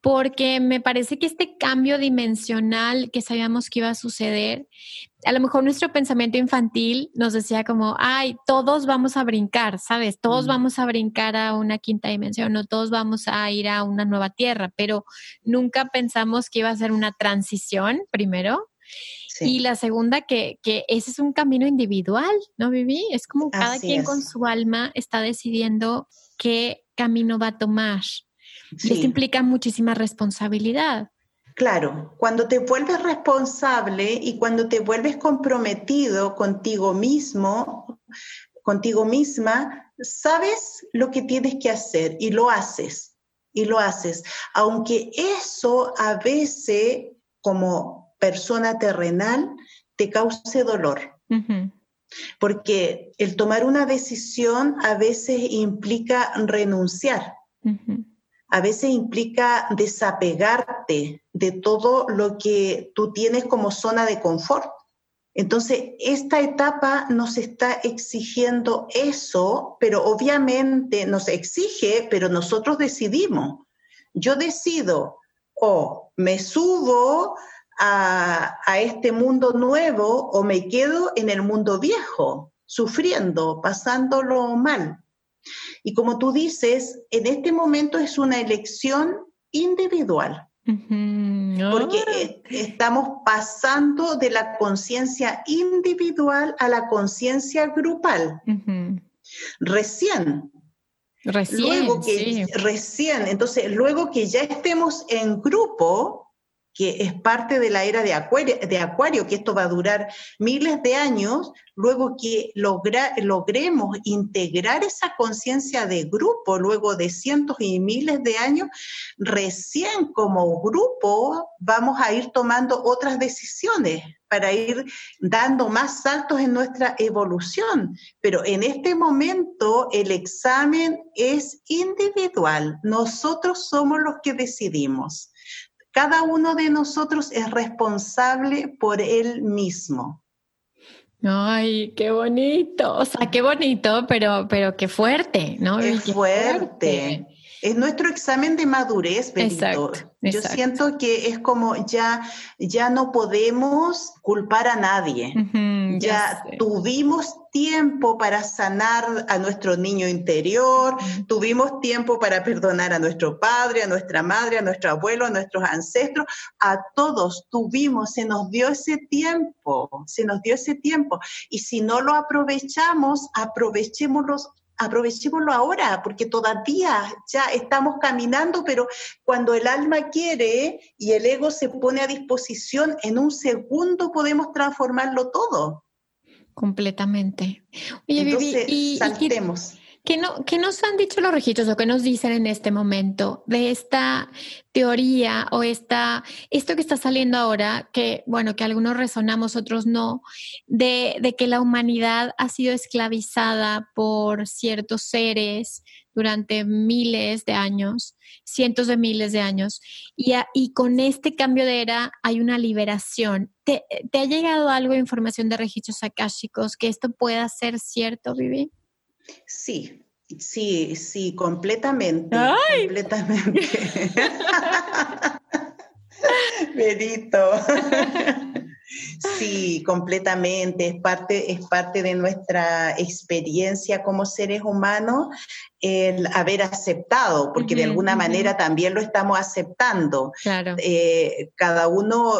porque me parece que este cambio dimensional que sabíamos que iba a suceder, a lo mejor nuestro pensamiento infantil nos decía como, ay, todos vamos a brincar, ¿sabes? Todos vamos a brincar a una quinta dimensión o todos vamos a ir a una nueva tierra, pero nunca pensamos que iba a ser una transición primero. Y la segunda, que, que, ese es un camino individual, ¿no, Vivi? Es como cada quien con su alma está decidiendo qué camino va a tomar. Y esto implica muchísima responsabilidad. Claro, cuando te vuelves responsable y cuando te vuelves comprometido contigo mismo, contigo misma, sabes lo que tienes que hacer y lo haces. y lo haces, aunque eso a veces como persona terrenal te cause dolor. Porque el tomar una decisión a veces implica renunciar, a veces implica desapegarte de todo lo que tú tienes como zona de confort. Entonces, esta etapa nos está exigiendo eso, pero obviamente nos exige, pero nosotros decidimos. Yo decido o me subo a, este mundo nuevo o me quedo en el mundo viejo, sufriendo, pasándolo mal. Y como tú dices, en este momento es una elección individual. Porque ah. estamos pasando de la conciencia individual a la conciencia grupal. Recién. Recién. Luego que, Recién. Entonces, luego que ya estemos en grupo, que es parte de la era de acuario, que esto va a durar miles de años, luego que logremos integrar esa conciencia de grupo, luego de cientos y miles de años, recién como grupo vamos a ir tomando otras decisiones para ir dando más saltos en nuestra evolución. Pero en este momento el examen es individual. Nosotros somos los que decidimos. Cada uno de nosotros es responsable por él mismo. Ay, qué bonito, o sea, qué bonito, pero, pero qué fuerte, ¿no? Qué fuerte. Es nuestro examen de madurez, Benito. Yo siento que es como ya, ya no podemos culpar a nadie. ya, tuvimos tiempo para sanar a nuestro niño interior, tuvimos tiempo para perdonar a nuestro padre, a nuestra madre, a nuestro abuelo, a nuestros ancestros, a todos tuvimos, se nos dio ese tiempo, se nos dio ese tiempo. Y si no lo aprovechamos, aprovechémoslo aprovechémoslo ahora, porque todavía ya estamos caminando, pero cuando el alma quiere y el ego se pone a disposición, en un segundo podemos transformarlo todo. Completamente. Oye, Entonces, y, saltemos. ¿Qué, no, ¿Qué nos han dicho los registros o qué nos dicen en este momento de esta teoría o esta, esto que está saliendo ahora, que bueno, que algunos resonamos, otros no, de, de que la humanidad ha sido esclavizada por ciertos seres durante miles de años, cientos de miles de años, y, y con este cambio de era hay una liberación. ¿Te, ¿Te, ha llegado algo de información de registros akáshicos que esto pueda ser cierto, Vivi? Sí, sí, sí, completamente. Completamente. Benito. Sí, completamente. Es parte, es parte de nuestra experiencia como seres humanos el haber aceptado, porque de alguna manera también lo estamos aceptando. Claro. Eh, cada uno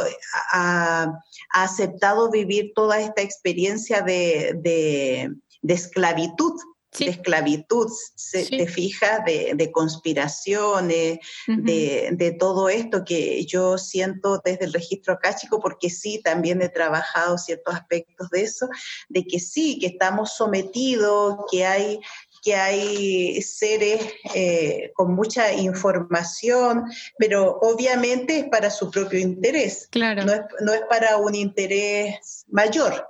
ha, aceptado vivir toda esta experiencia de esclavitud de esclavitud, se, te fijas, de, conspiraciones, de, todo esto que yo siento desde el registro acáchico, porque sí, también he trabajado ciertos aspectos de eso, de que sí, que estamos sometidos, que hay que hay seres eh, con mucha información, pero obviamente es para su propio interés, claro. no, es, no es para un interés mayor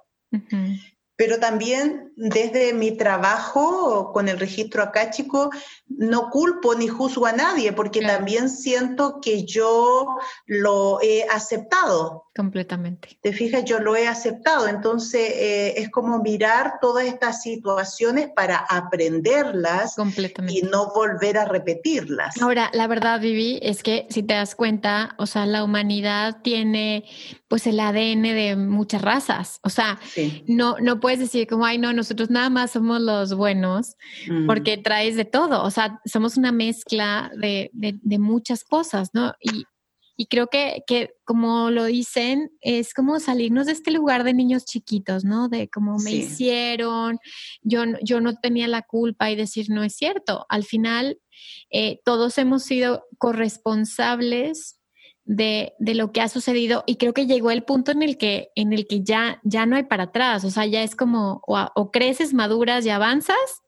pero también desde mi trabajo con el registro acáchico no culpo ni juzgo a nadie, porque también siento que yo lo he aceptado. Completamente. Te fijas, yo lo he aceptado. Entonces, eh, es como mirar todas estas situaciones para aprenderlas y no volver a repetirlas. Ahora, la verdad, Vivi, es que si te das cuenta, o sea, la humanidad tiene pues el ADN de muchas razas. O sea, no, no puedes decir como, ay, no, nosotros nada más somos los buenos, mm. porque traes de todo. O sea, somos una mezcla de, de muchas cosas, ¿no? Y, y creo que, que, como lo dicen, es como salirnos de este lugar de niños chiquitos, ¿no? De cómo me hicieron, yo, yo no tenía la culpa y decir, no es cierto. Al final, eh, todos hemos sido corresponsables de, de, lo que ha sucedido y creo que llegó el punto en el que, en el que ya, ya no hay para atrás, o sea, ya es como o, o creces, maduras y avanzas,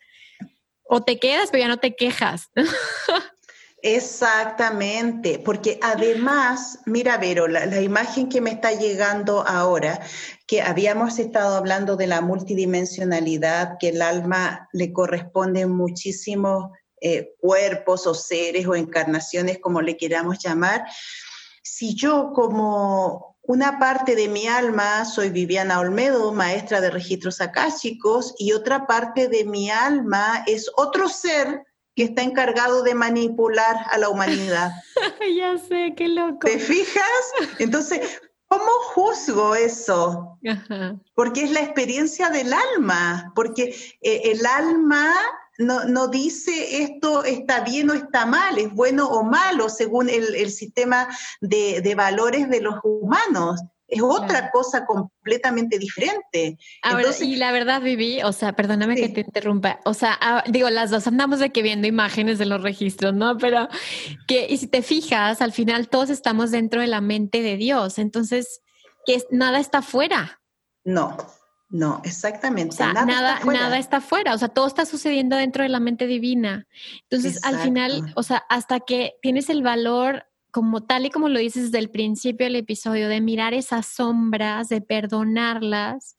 o te quedas, pero ya no te quejas. Exactamente, porque además, mira, Vero, la, imagen que me está llegando ahora, que habíamos estado hablando de la multidimensionalidad, que el alma le corresponde muchísimos eh, cuerpos o seres o encarnaciones, como le queramos llamar. Si yo como una parte de mi alma soy Viviana Olmedo, maestra de registros akáshicos, y otra parte de mi alma es otro ser que está encargado de manipular a la humanidad. ya sé, qué loco. ¿Te fijas? Entonces, ¿cómo juzgo eso? Porque es la experiencia del alma, porque eh, el alma no, no, dice esto está bien o está mal, es bueno o malo según el, el sistema de, de, valores de los humanos es otra cosa completamente diferente. Ahora, y la verdad, Vivi, o sea, perdóname que te interrumpa, o sea, ah, digo, las dos andamos de que viendo imágenes de los registros, ¿no? Pero que, y si te fijas, al final todos estamos dentro de la mente de Dios, entonces, que nada está fuera. No, no, exactamente. O sea, nada, nada, está fuera. O sea, todo está sucediendo dentro de la mente divina. Entonces, al final, o sea, hasta que tienes el valor como tal y como lo dices desde el principio del episodio, de mirar esas sombras, de perdonarlas,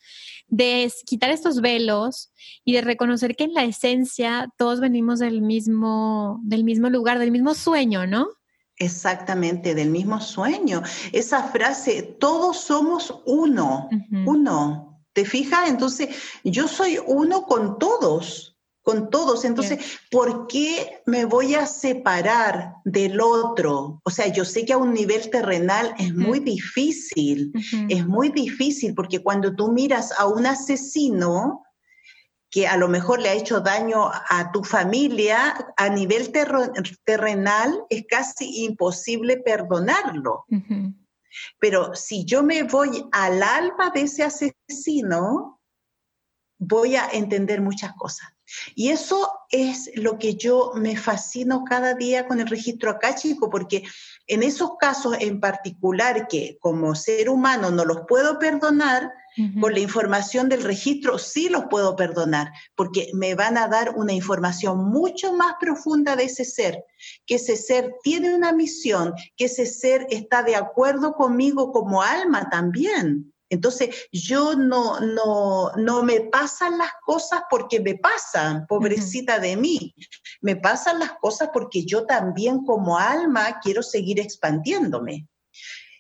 de quitar estos velos y de reconocer que en la esencia todos venimos del mismo, del mismo lugar, del mismo sueño, ¿no? Exactamente, del mismo sueño. Esa frase, todos somos uno, uno. ¿Te fijas? Entonces, yo soy uno con todos con todos. Entonces, ¿por qué me voy a separar del otro? O sea, yo sé que a un nivel terrenal es muy difícil, es muy difícil porque cuando tú miras a un asesino que a lo mejor le ha hecho daño a tu familia, a nivel terrenal es casi imposible perdonarlo. Pero si yo me voy al alma de ese asesino, voy a entender muchas cosas. Y eso es lo que yo me fascino cada día con el registro acáchico, porque en esos casos en particular que como ser humano no los puedo perdonar, con la información del registro sí los puedo perdonar, porque me van a dar una información mucho más profunda de ese ser, que ese ser tiene una misión, que ese ser está de acuerdo conmigo como alma también. Entonces, yo no, no, no me pasan las cosas porque me pasan, pobrecita de mí. Me pasan las cosas porque yo también como alma quiero seguir expandiéndome.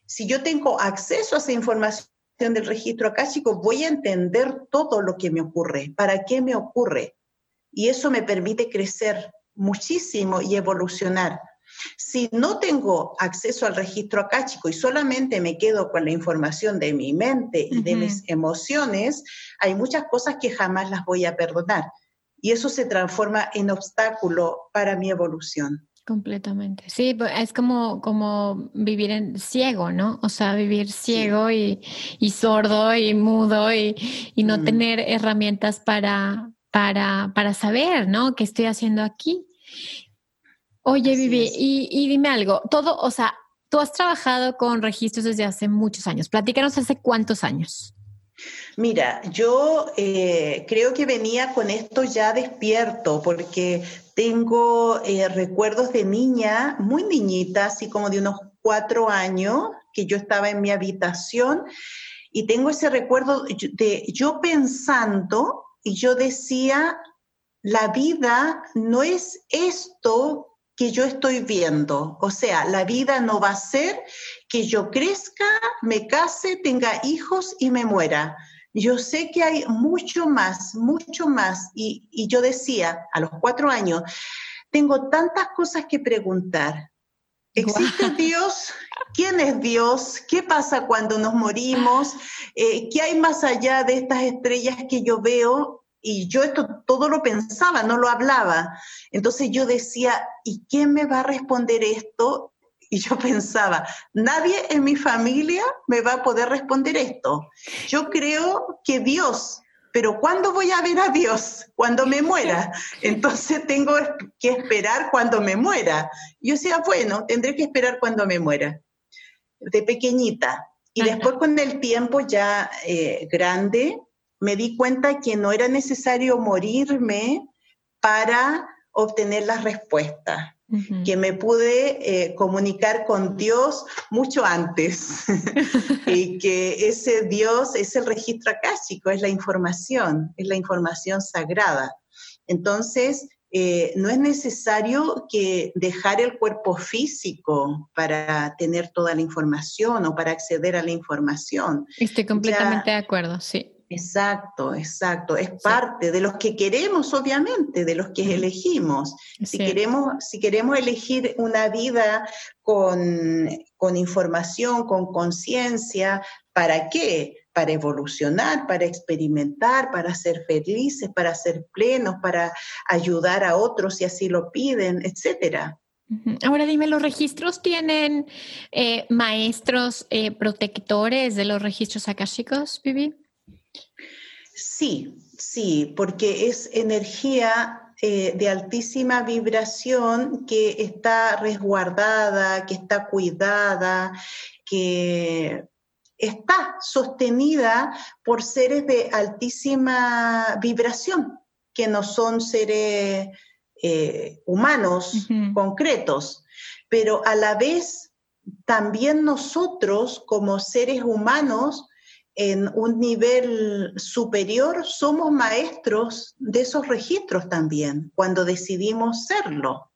Si yo tengo acceso a esa información del registro akáshico, voy a entender todo lo que me ocurre, para qué me ocurre. Y eso me permite crecer muchísimo y evolucionar. Si no tengo acceso al registro acáchico y solamente me quedo con la información de mi mente y de mis emociones, hay muchas cosas que jamás las voy a perdonar. Y eso se transforma en obstáculo para mi evolución. Completamente. Sí, pues, es como, como vivir en ciego, ¿no? O sea, vivir ciego y, sordo y mudo y, no tener herramientas para, para, para saber, ¿no? ¿Qué estoy haciendo aquí? Oye, Vivi, y, dime algo, todo, o sea, tú has trabajado con registros desde hace muchos años. Platícanos hace cuántos años. Mira, yo eh, creo que venía con esto ya despierto porque tengo eh, recuerdos de niña, muy niñita, así como de unos cuatro años, que yo estaba en mi habitación y tengo ese recuerdo de yo pensando y yo decía, la vida no es esto que yo estoy viendo. O sea, la vida no va a ser que yo crezca, me case, tenga hijos y me muera. Yo sé que hay mucho más, mucho más. Y, yo decía a los cuatro años, tengo tantas cosas que preguntar. ¿Existe Dios? ¿Quién es Dios? ¿Qué pasa cuando nos morimos? Eh, ¿Qué hay más allá de estas estrellas que yo veo? Y yo esto todo lo pensaba, no lo hablaba. Entonces yo decía, ¿y quién me va a responder esto? Y yo pensaba, nadie en mi familia me va a poder responder esto. Yo creo que Dios, pero ¿cuándo voy a ver a Dios? Cuando me muera. Entonces tengo que esperar cuando me muera. Yo decía, bueno, tendré que esperar cuando me muera. De pequeñita. Y después con el tiempo ya eh, grande, me di cuenta que no era necesario morirme para obtener las respuestas. que me pude eh, comunicar con Dios mucho antes y que ese Dios es el registro acásico, es la información, es la información sagrada. Entonces, eh, no es necesario que dejar el cuerpo físico para tener toda la información o para acceder a la información. Estoy completamente de acuerdo, sí. Exacto, exacto. Es parte de los que queremos, obviamente, de los que elegimos. Si, queremos, si queremos elegir una vida con, con información, con conciencia, ¿para qué? Para evolucionar, para experimentar, para ser felices, para ser plenos, para ayudar a otros si así lo piden, etcétera. Ahora dime, ¿los registros tienen eh, maestros eh, protectores de los registros akashicos, Vivi? Sí, sí, porque es energía eh, de altísima vibración que está resguardada, que está cuidada, que está sostenida por seres de altísima vibración, que no son seres eh, humanos concretos, pero a la vez también nosotros como seres humanos en un nivel superior somos maestros de esos registros también, cuando decidimos serlo.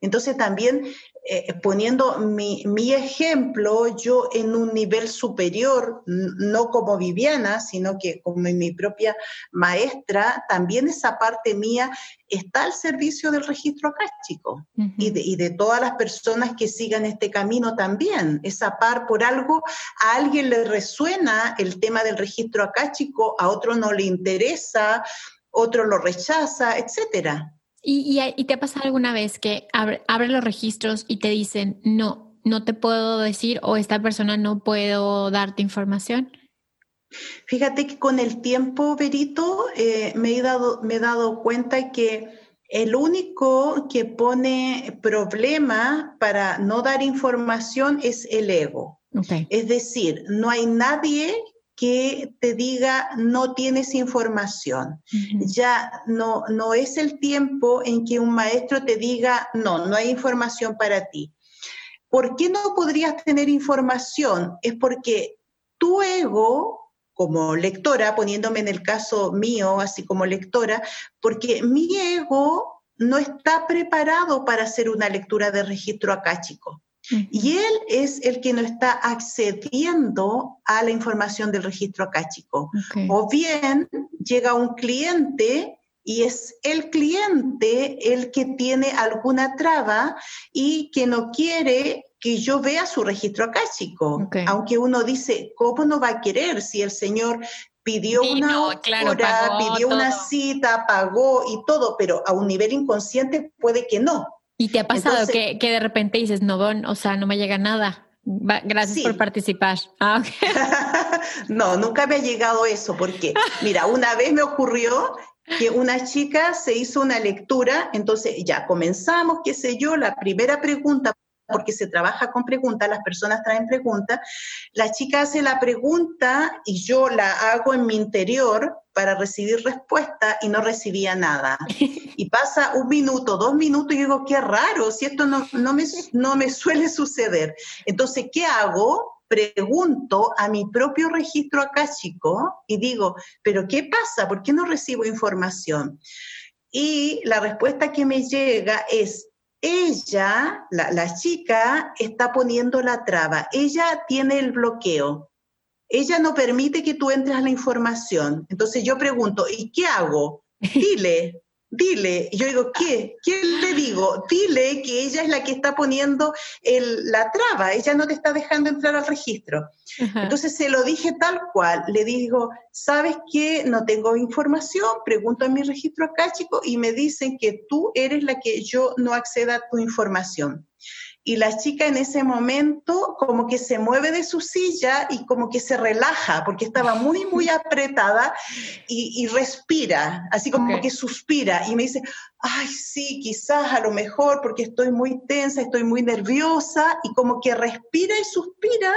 Entonces también eh, poniendo mi, ejemplo, yo en un nivel superior, no como Viviana, sino que como mi propia maestra, también esa parte mía está al servicio del registro acástico y, de, y, de, todas las personas que sigan este camino también. Esa par, por algo, a alguien le resuena el tema del registro acástico, a otro no le interesa, otro lo rechaza, etcétera. ¿Y, te ha pasado alguna vez que abre, los registros y te dicen, no, no te puedo decir o esta persona no puedo darte información? Fíjate que con el tiempo, Berito, eh, me, he dado, me he dado cuenta que el único que pone problema para no dar información es el ego. Es decir, no hay nadie que te diga no tienes información. Ya no, no es el tiempo en que un maestro te diga no, no hay información para ti. ¿Por qué no podrías tener información? Es porque tu ego, como lectora, poniéndome en el caso mío, así como lectora, porque mi ego no está preparado para hacer una lectura de registro acá, chico. Y él es el que no está accediendo a la información del registro acáchico. O bien llega un cliente y es el cliente el que tiene alguna traba y que no quiere que yo vea su registro acáchico. Aunque uno dice, ¿cómo no va a querer si el señor pidió una hora, pidió una cita, pagó y todo, pero a un nivel inconsciente puede que no. ¿Y te ha pasado que, de repente dices, no, o sea, no me llega nada? Gracias por participar. Ah, no, nunca me ha llegado eso, porque, mira, una vez me ocurrió que una chica se hizo una lectura, entonces ya comenzamos, qué sé yo, la primera pregunta, porque se trabaja con preguntas, las personas traen preguntas, la chica hace la pregunta y yo la hago en mi interior para recibir respuesta y no recibía nada. Y pasa un minuto, dos minutos y digo, qué raro, si esto no, no, me, no me suele suceder. Entonces, ¿qué hago? pregunto a mi propio registro acá, chico, y digo, pero ¿qué pasa? ¿Por qué no recibo información? Y la respuesta que me llega es, ella, la, chica, está poniendo la traba, ella tiene el bloqueo, ella no permite que tú entres a la información. Entonces yo pregunto, ¿y qué hago? Dile, dile. yo digo, ¿qué? ¿Qué le digo? Dile que ella es la que está poniendo la traba, ella no te está dejando entrar al registro. Entonces se lo dije tal cual, le digo, ¿sabes qué? No tengo información, pregunto a mi registro acá, chico, y me dicen que tú eres la que yo no acceda a tu información y la chica en ese momento como que se mueve de su silla y como que se relaja porque estaba muy, muy apretada y, respira, así como que suspira y me dice, ay, sí, quizás a lo mejor porque estoy muy tensa, estoy muy nerviosa y como que respira y suspira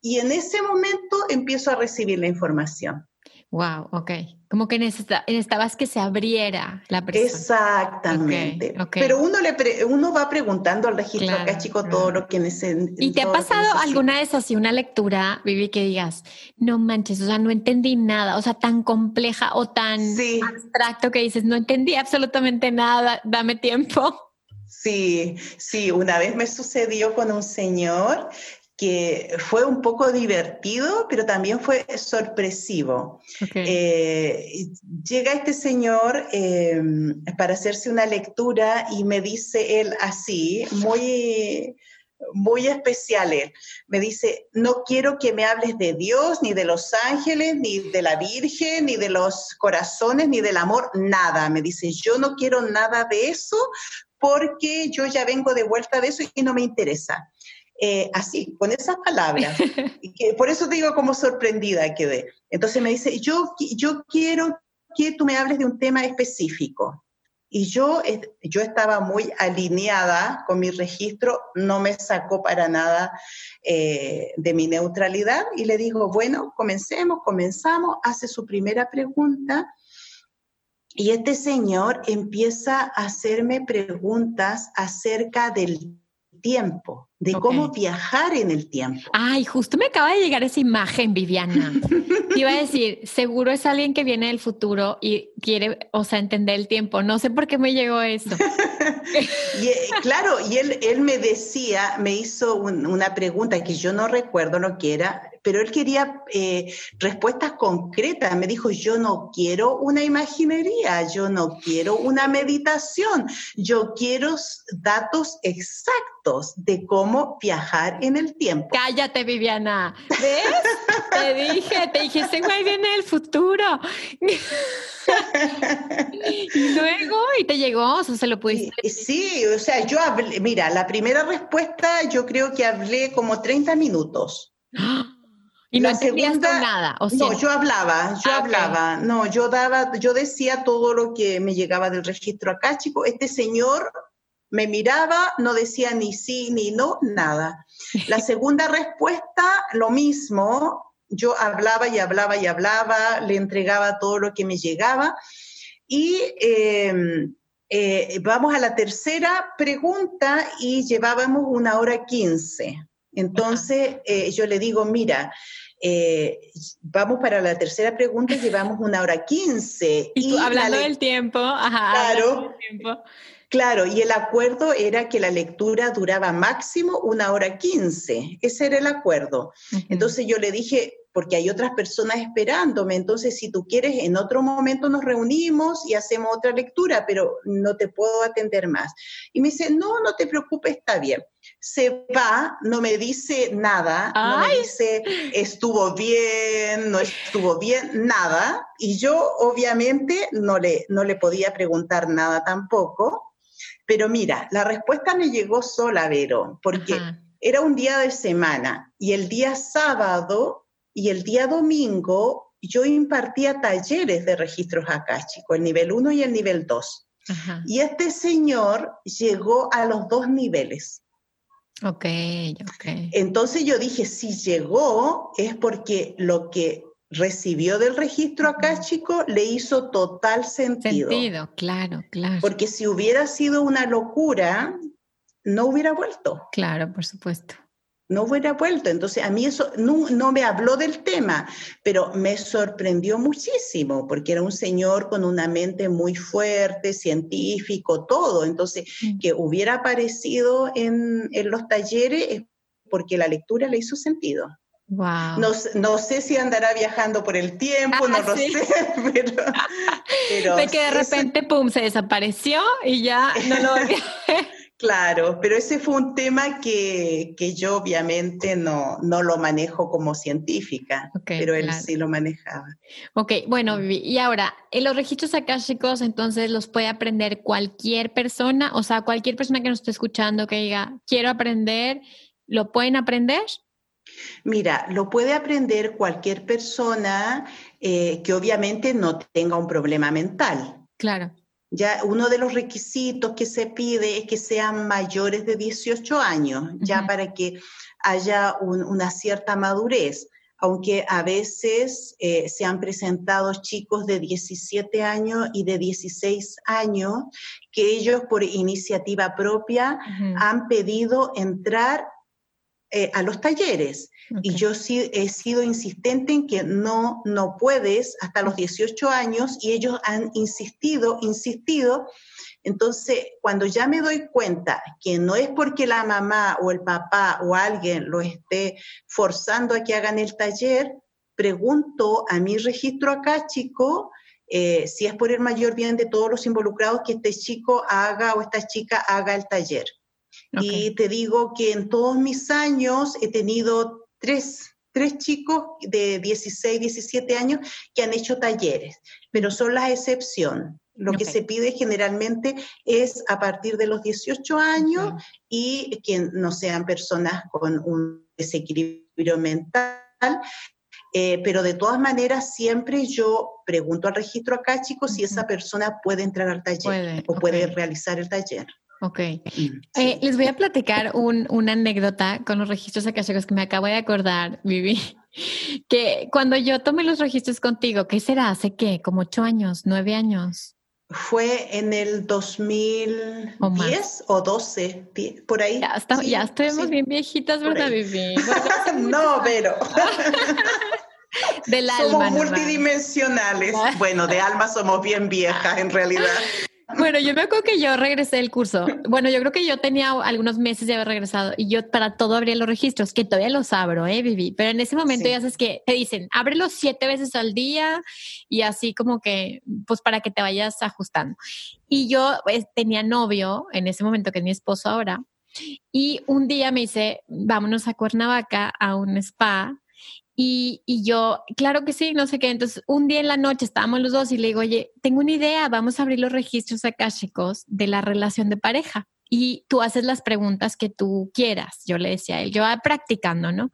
y en ese momento empiezo a recibir la información. Wow, ok. Como que necesitabas que se abriera la persona. Exactamente. Pero uno, le uno va preguntando al registro acá, chico, todo lo que necesita. ¿Y te ha pasado alguna vez así una lectura, Vivi, que digas, no manches, o sea, no entendí nada, o sea, tan compleja o tan abstracto que dices, no entendí absolutamente nada, dame tiempo? Sí, sí, una vez me sucedió con un señor que fue un poco divertido, pero también fue sorpresivo. Eh, llega este señor eh, para hacerse una lectura y me dice él así, muy, muy especial él. Me dice, no quiero que me hables de Dios, ni de los ángeles, ni de la Virgen, ni de los corazones, ni del amor, nada. Me dice, yo no quiero nada de eso porque yo ya vengo de vuelta de eso y no me interesa. Eh, así, con esas palabras. y que por eso te digo como sorprendida quedé. Entonces me dice, yo, yo quiero que tú me hables de un tema específico. Y yo, yo estaba muy alineada con mi registro, no me sacó para nada eh, de mi neutralidad y le digo, bueno, comencemos, comenzamos, hace su primera pregunta y este señor empieza a hacerme preguntas acerca del tiempo, de cómo viajar en el tiempo. Ay, justo me acaba de llegar esa imagen, Viviana. Te iba a decir, seguro es alguien que viene del futuro y quiere, o sea, entender el tiempo. No sé por qué me llegó eso. y, eh, claro, y él, él me decía, me hizo una pregunta que yo no recuerdo lo que era, pero él quería eh, respuestas concretas. Me dijo, yo no quiero una imaginería, yo no quiero una meditación, yo quiero datos exactos de cómo viajar en el tiempo. Cállate, Viviana. ¿Ves? te dije, te dije, ese güey viene del futuro. y luego, y te llegó, o sea, se lo pudiste. Sí, o sea, yo hablé, mira, la primera respuesta yo creo que hablé como 30 minutos. ¡Ah! Y no entendías nada. ¿o No, yo hablaba, yo ah, hablaba. No, yo daba, yo decía todo lo que me llegaba del registro acá, chico. Este señor me miraba, no decía ni sí ni no, nada. La segunda respuesta, lo mismo. Yo hablaba y hablaba y hablaba, le entregaba todo lo que me llegaba. Y em, eh, vamos a la tercera pregunta y llevábamos una hora quince. Entonces eh, yo le digo, mira, eh, vamos para la tercera pregunta, llevamos una hora quince. Y, tú hablando del tiempo, ajá. Claro. Claro, y el acuerdo era que la lectura duraba máximo una hora quince. Ese era el acuerdo. Entonces yo le dije, porque hay otras personas esperándome. Entonces, si tú quieres, en otro momento nos reunimos y hacemos otra lectura, pero no te puedo atender más. Y me dice, no, no te preocupes, está bien. Se va, no me dice nada, no me dice estuvo bien, no estuvo bien, nada. Y yo obviamente no le, no le podía preguntar nada tampoco. Pero mira, la respuesta me llegó sola, Vero, porque era un día de semana y el día sábado y el día domingo yo impartía talleres de registros chico, el nivel 1 y el nivel 2. Y este señor llegó a los dos niveles. Ok, ok. Entonces yo dije, si llegó es porque lo que recibió del registro chico, le hizo total sentido. Sentido, claro, claro. Porque si hubiera sido una locura, no hubiera vuelto. Claro, por supuesto no hubiera vuelto. Entonces, a mí eso no, me habló del tema, pero me sorprendió muchísimo, porque era un señor con una mente muy fuerte, científico, todo. Entonces, mm. que hubiera aparecido en, los talleres porque la lectura le hizo sentido. Wow. No, sé si andará viajando por el tiempo, no ah, lo sé, pero, de que de repente, pum, se desapareció y ya no lo Claro, pero ese fue un tema que, yo obviamente no, no, lo manejo como científica, pero él sí lo manejaba. Ok, bueno, y ahora, en los registros akáshicos entonces los puede aprender cualquier persona, o sea, cualquier persona que nos esté escuchando que diga, quiero aprender, ¿lo pueden aprender? Mira, lo puede aprender cualquier persona eh, que obviamente no tenga un problema mental. Claro. Ya uno de los requisitos que se pide es que sean mayores de 18 años, ya para que haya una cierta madurez. aunque a veces eh, se han presentado chicos de 17 años y de 16 años que ellos por iniciativa propia han pedido entrar eh, a los talleres. Y yo sí he sido insistente en que no, no puedes hasta los 18 años y ellos han insistido, insistido. Entonces, cuando ya me doy cuenta que no es porque la mamá o el papá o alguien lo esté forzando a que hagan el taller, pregunto a mi registro acá, chico, eh, si es por el mayor bien de todos los involucrados que este chico haga o esta chica haga el taller. Y te digo que en todos mis años he tenido tres, tres chicos de 16, 17 años que han hecho talleres, pero son la excepción. Lo que se pide generalmente es a partir de los 18 años y que no sean personas con un desequilibrio mental. Eh, pero de todas maneras, siempre yo pregunto al registro acá, chicos, si esa persona puede entrar al taller o puede realizar el taller. Ok. Eh, les voy a platicar una anécdota con los registros akashicos que me acabo de acordar, Vivi. Que cuando yo tomé los registros contigo, ¿qué será? ¿Hace qué? ¿Como ocho años? ¿Nueve años? Fue en el 2010 o, 12, por ahí. Ya, está, ya estuvimos bien viejitas, ¿verdad, Vivi? no, pero... Del alma. Somos multidimensionales. bueno, de alma somos bien viejas en realidad. Bueno, yo me acuerdo que yo regresé del curso. Bueno, yo creo que yo tenía algunos meses de haber regresado y yo para todo abría los registros, que todavía los abro, ¿eh, Vivi? Pero en ese momento ya sabes que te dicen, ábrelos siete veces al día y así como que, pues para que te vayas ajustando. Y yo pues, tenía novio en ese momento, que es mi esposo ahora, y un día me dice, vámonos a Cuernavaca a un spa y, y, yo, claro que sí, no sé qué. Entonces, un día en la noche estábamos los dos y le digo, oye, tengo una idea, vamos a abrir los registros akáshicos de la relación de pareja y tú haces las preguntas que tú quieras. Yo le decía a él, yo va practicando, ¿no?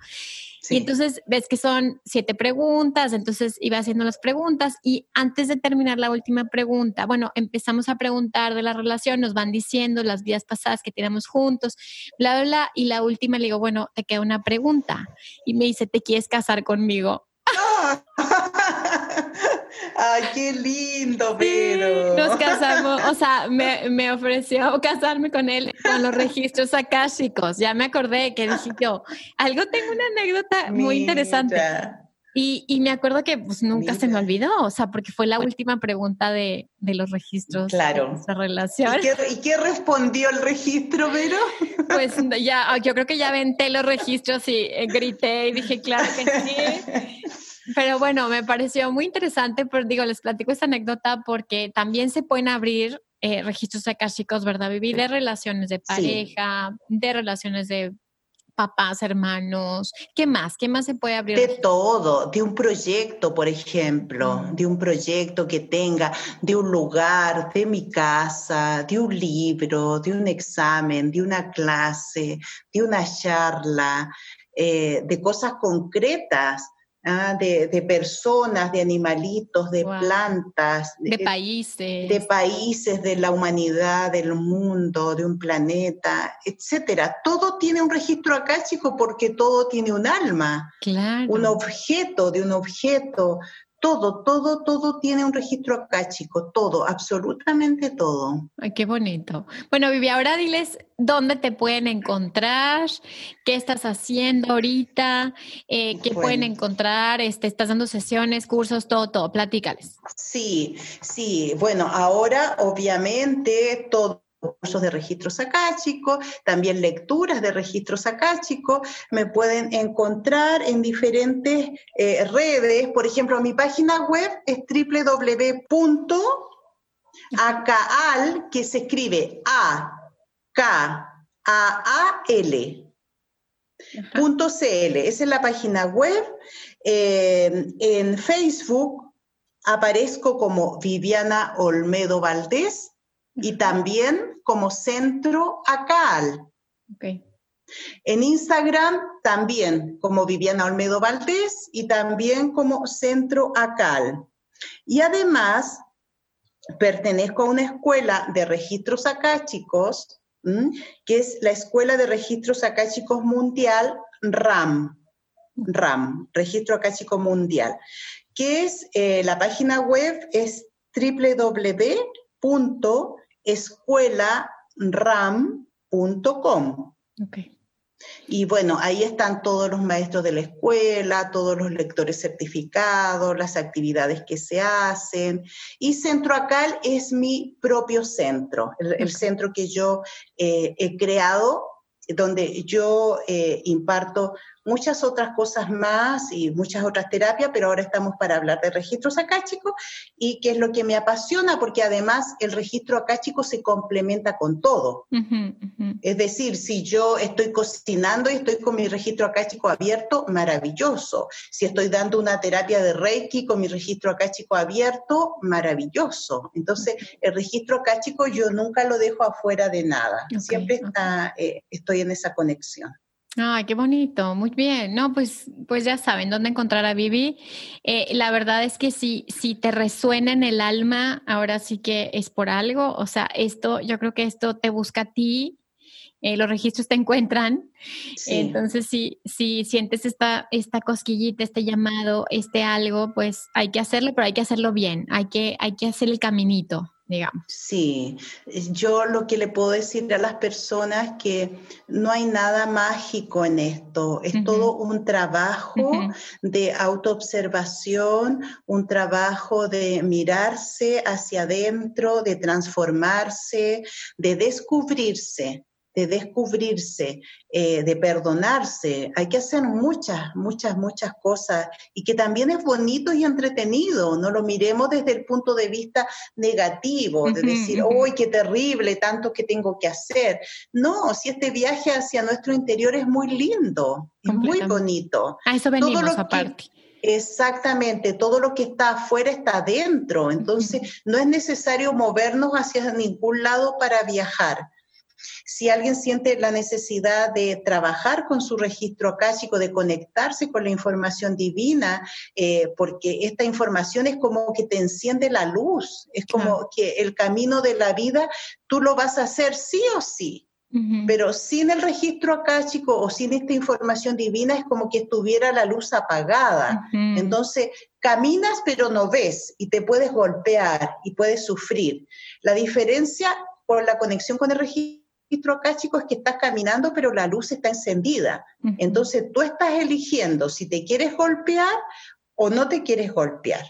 Y entonces ves que son siete preguntas, entonces iba haciendo las preguntas y antes de terminar la última pregunta, bueno, empezamos a preguntar de la relación, nos van diciendo las vidas pasadas que tenemos juntos, bla, bla, bla, y la última le digo, bueno, te queda una pregunta y me dice, ¿te quieres casar conmigo? Ay, qué lindo, pero. nos casamos, o sea, me, me, ofreció casarme con él con los registros akáshicos. Ya me acordé que dije yo, algo tengo una anécdota muy interesante. Y, y, me acuerdo que pues nunca se me olvidó, o sea, porque fue la última pregunta de, de los registros claro. de relación. ¿Y qué, ¿Y qué, respondió el registro, Vero? Pues ya, yo creo que ya venté los registros y eh, grité y dije, claro que sí. Pero bueno, me pareció muy interesante, pero digo, les platico esta anécdota porque también se pueden abrir eh, registros chicos, ¿verdad? Vivir de relaciones de pareja, de relaciones de papás, hermanos, ¿qué más? ¿Qué más se puede abrir? De todo, de un proyecto, por ejemplo, de un proyecto que tenga, de un lugar, de mi casa, de un libro, de un examen, de una clase, de una charla, eh, de cosas concretas Ah, de, de, personas, de animalitos, de plantas. De, países. De países, de la humanidad, del mundo, de un planeta, etcétera. Todo tiene un registro acá, chico, porque todo tiene un alma. Claro. Un objeto de un objeto, todo, todo, todo tiene un registro acá, chico, todo, absolutamente todo. Ay, qué bonito. Bueno, Vivi, ahora diles dónde te pueden encontrar, qué estás haciendo ahorita, eh, qué pueden encontrar, este, estás dando sesiones, cursos, todo, todo, platícales. Sí, sí, bueno, ahora obviamente todo cursos de registros chicos, también lecturas de registros chicos, me pueden encontrar en diferentes eh, redes, por ejemplo, mi página web es www.acal, que se escribe A, K, A, A, L. .cl, esa es la página web. Eh, en Facebook aparezco como Viviana Olmedo Valdés y también como Centro ACAL. En Instagram también como Viviana Olmedo Valdés y también como Centro ACAL. Y además pertenezco a una escuela de registros acáchicos, que es la Escuela de Registros Acáchicos Mundial RAM. RAM, Registro Acáchico Mundial, que es eh, la página web es www.escuelaram.com. Okay. Y bueno, ahí están todos los maestros de la escuela, todos los lectores certificados, las actividades que se hacen. Y Centro Acal es mi propio centro, el, centro que yo eh, he creado, donde yo eh, imparto muchas otras cosas más y muchas otras terapias, pero ahora estamos para hablar de registros acáchicos y que es lo que me apasiona porque además el registro acáchico se complementa con todo. Es decir, si yo estoy cocinando y estoy con mi registro acáchico abierto, maravilloso. Si estoy dando una terapia de Reiki con mi registro acáchico abierto, maravilloso. Entonces, el registro acáchico yo nunca lo dejo afuera de nada. Siempre está, eh, estoy en esa conexión. Ay, qué bonito, muy bien. No, pues, pues ya saben dónde encontrar a Vivi. Eh, la verdad es que si, si te resuena en el alma, ahora sí que es por algo. O sea, esto, yo creo que esto te busca a ti. Eh, los registros te encuentran. Entonces, si, si sientes esta, esta cosquillita, este llamado, este algo, pues hay que hacerlo, pero hay que hacerlo bien. Hay que, hay que hacer el caminito digamos. Sí, yo lo que le puedo decir a las personas que no hay nada mágico en esto, es todo un trabajo de autoobservación, un trabajo de mirarse hacia adentro, de transformarse, de descubrirse de descubrirse, eh, de perdonarse. Hay que hacer muchas, muchas, muchas cosas y que también es bonito y entretenido. No lo miremos desde el punto de vista negativo, de decir, ¡uy, qué terrible, tanto que tengo que hacer! No, si este viaje hacia nuestro interior es muy lindo, es muy bonito. A eso venimos aparte. Exactamente, todo lo que está afuera está adentro, entonces no es necesario movernos hacia ningún lado para viajar. Si alguien siente la necesidad de trabajar con su registro akáshico, de conectarse con la información divina, eh, porque esta información es como que te enciende la luz, es como que el camino de la vida tú lo vas a hacer sí o sí. Pero sin el registro akáshico o sin esta información divina es como que estuviera la luz apagada. Entonces, caminas pero no ves y te puedes golpear y puedes sufrir. La diferencia por la conexión con el registro registro acá, chicos, es que estás caminando, pero la luz está encendida. Entonces tú estás eligiendo si te quieres golpear o no te quieres golpear.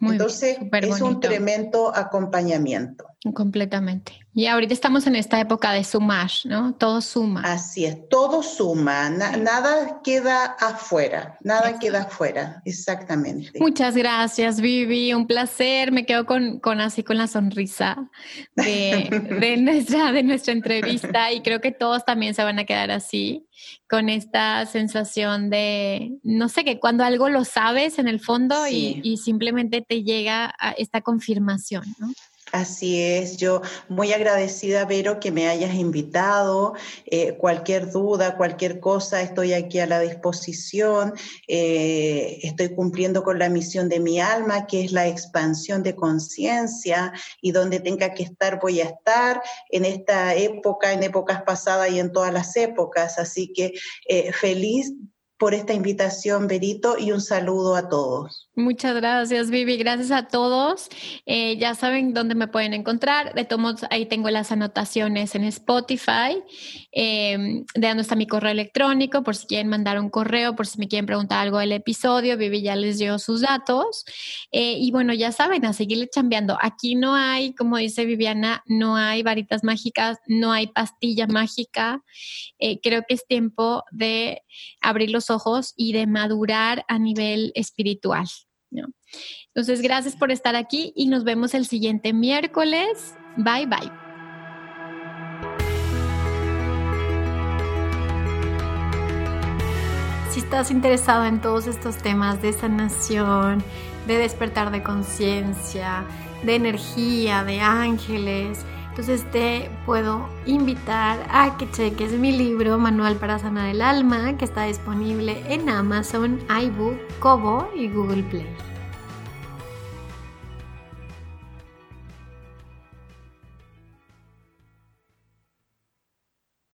Entonces es un tremendo acompañamiento. Completamente. Y ahorita estamos en esta época de sumar, ¿no? Todo suma. Así es, todo suma, nada queda afuera, nada queda afuera, exactamente. Muchas gracias, Vivi, un placer, me quedo con, con así con la sonrisa de, de, nuestra, de nuestra entrevista y creo que todos también se van a quedar así, con esta sensación de, no sé, que cuando algo lo sabes en el fondo y, y simplemente te llega a esta confirmación, ¿no? Así es, yo muy agradecida, Vero, que me hayas invitado. Eh, cualquier duda, cualquier cosa, estoy aquí a la disposición. Eh, estoy cumpliendo con la misión de mi alma, que es la expansión de conciencia, y donde tenga que estar, voy a estar en esta época, en épocas pasadas y en todas las épocas. Así que eh, feliz por esta invitación, Berito, y un saludo a todos. Muchas gracias, Vivi. Gracias a todos. Eh, ya saben dónde me pueden encontrar. De todos ahí tengo las anotaciones en Spotify. Eh, de dónde está mi correo electrónico, por si quieren mandar un correo, por si me quieren preguntar algo del episodio. Vivi ya les dio sus datos. Eh, y bueno, ya saben, a seguirle chambeando. Aquí no hay, como dice Viviana, no hay varitas mágicas, no hay pastilla mágica. creo que es tiempo de abrir los ojos y de madurar a nivel espiritual. Entonces, gracias por estar aquí y nos vemos el siguiente miércoles. Bye bye. Si estás interesado en todos estos temas de sanación, de despertar de conciencia, de energía, de ángeles, entonces te puedo invitar a que cheques mi libro Manual para Sanar el Alma, que está disponible en Amazon, iBook, Kobo y Google Play.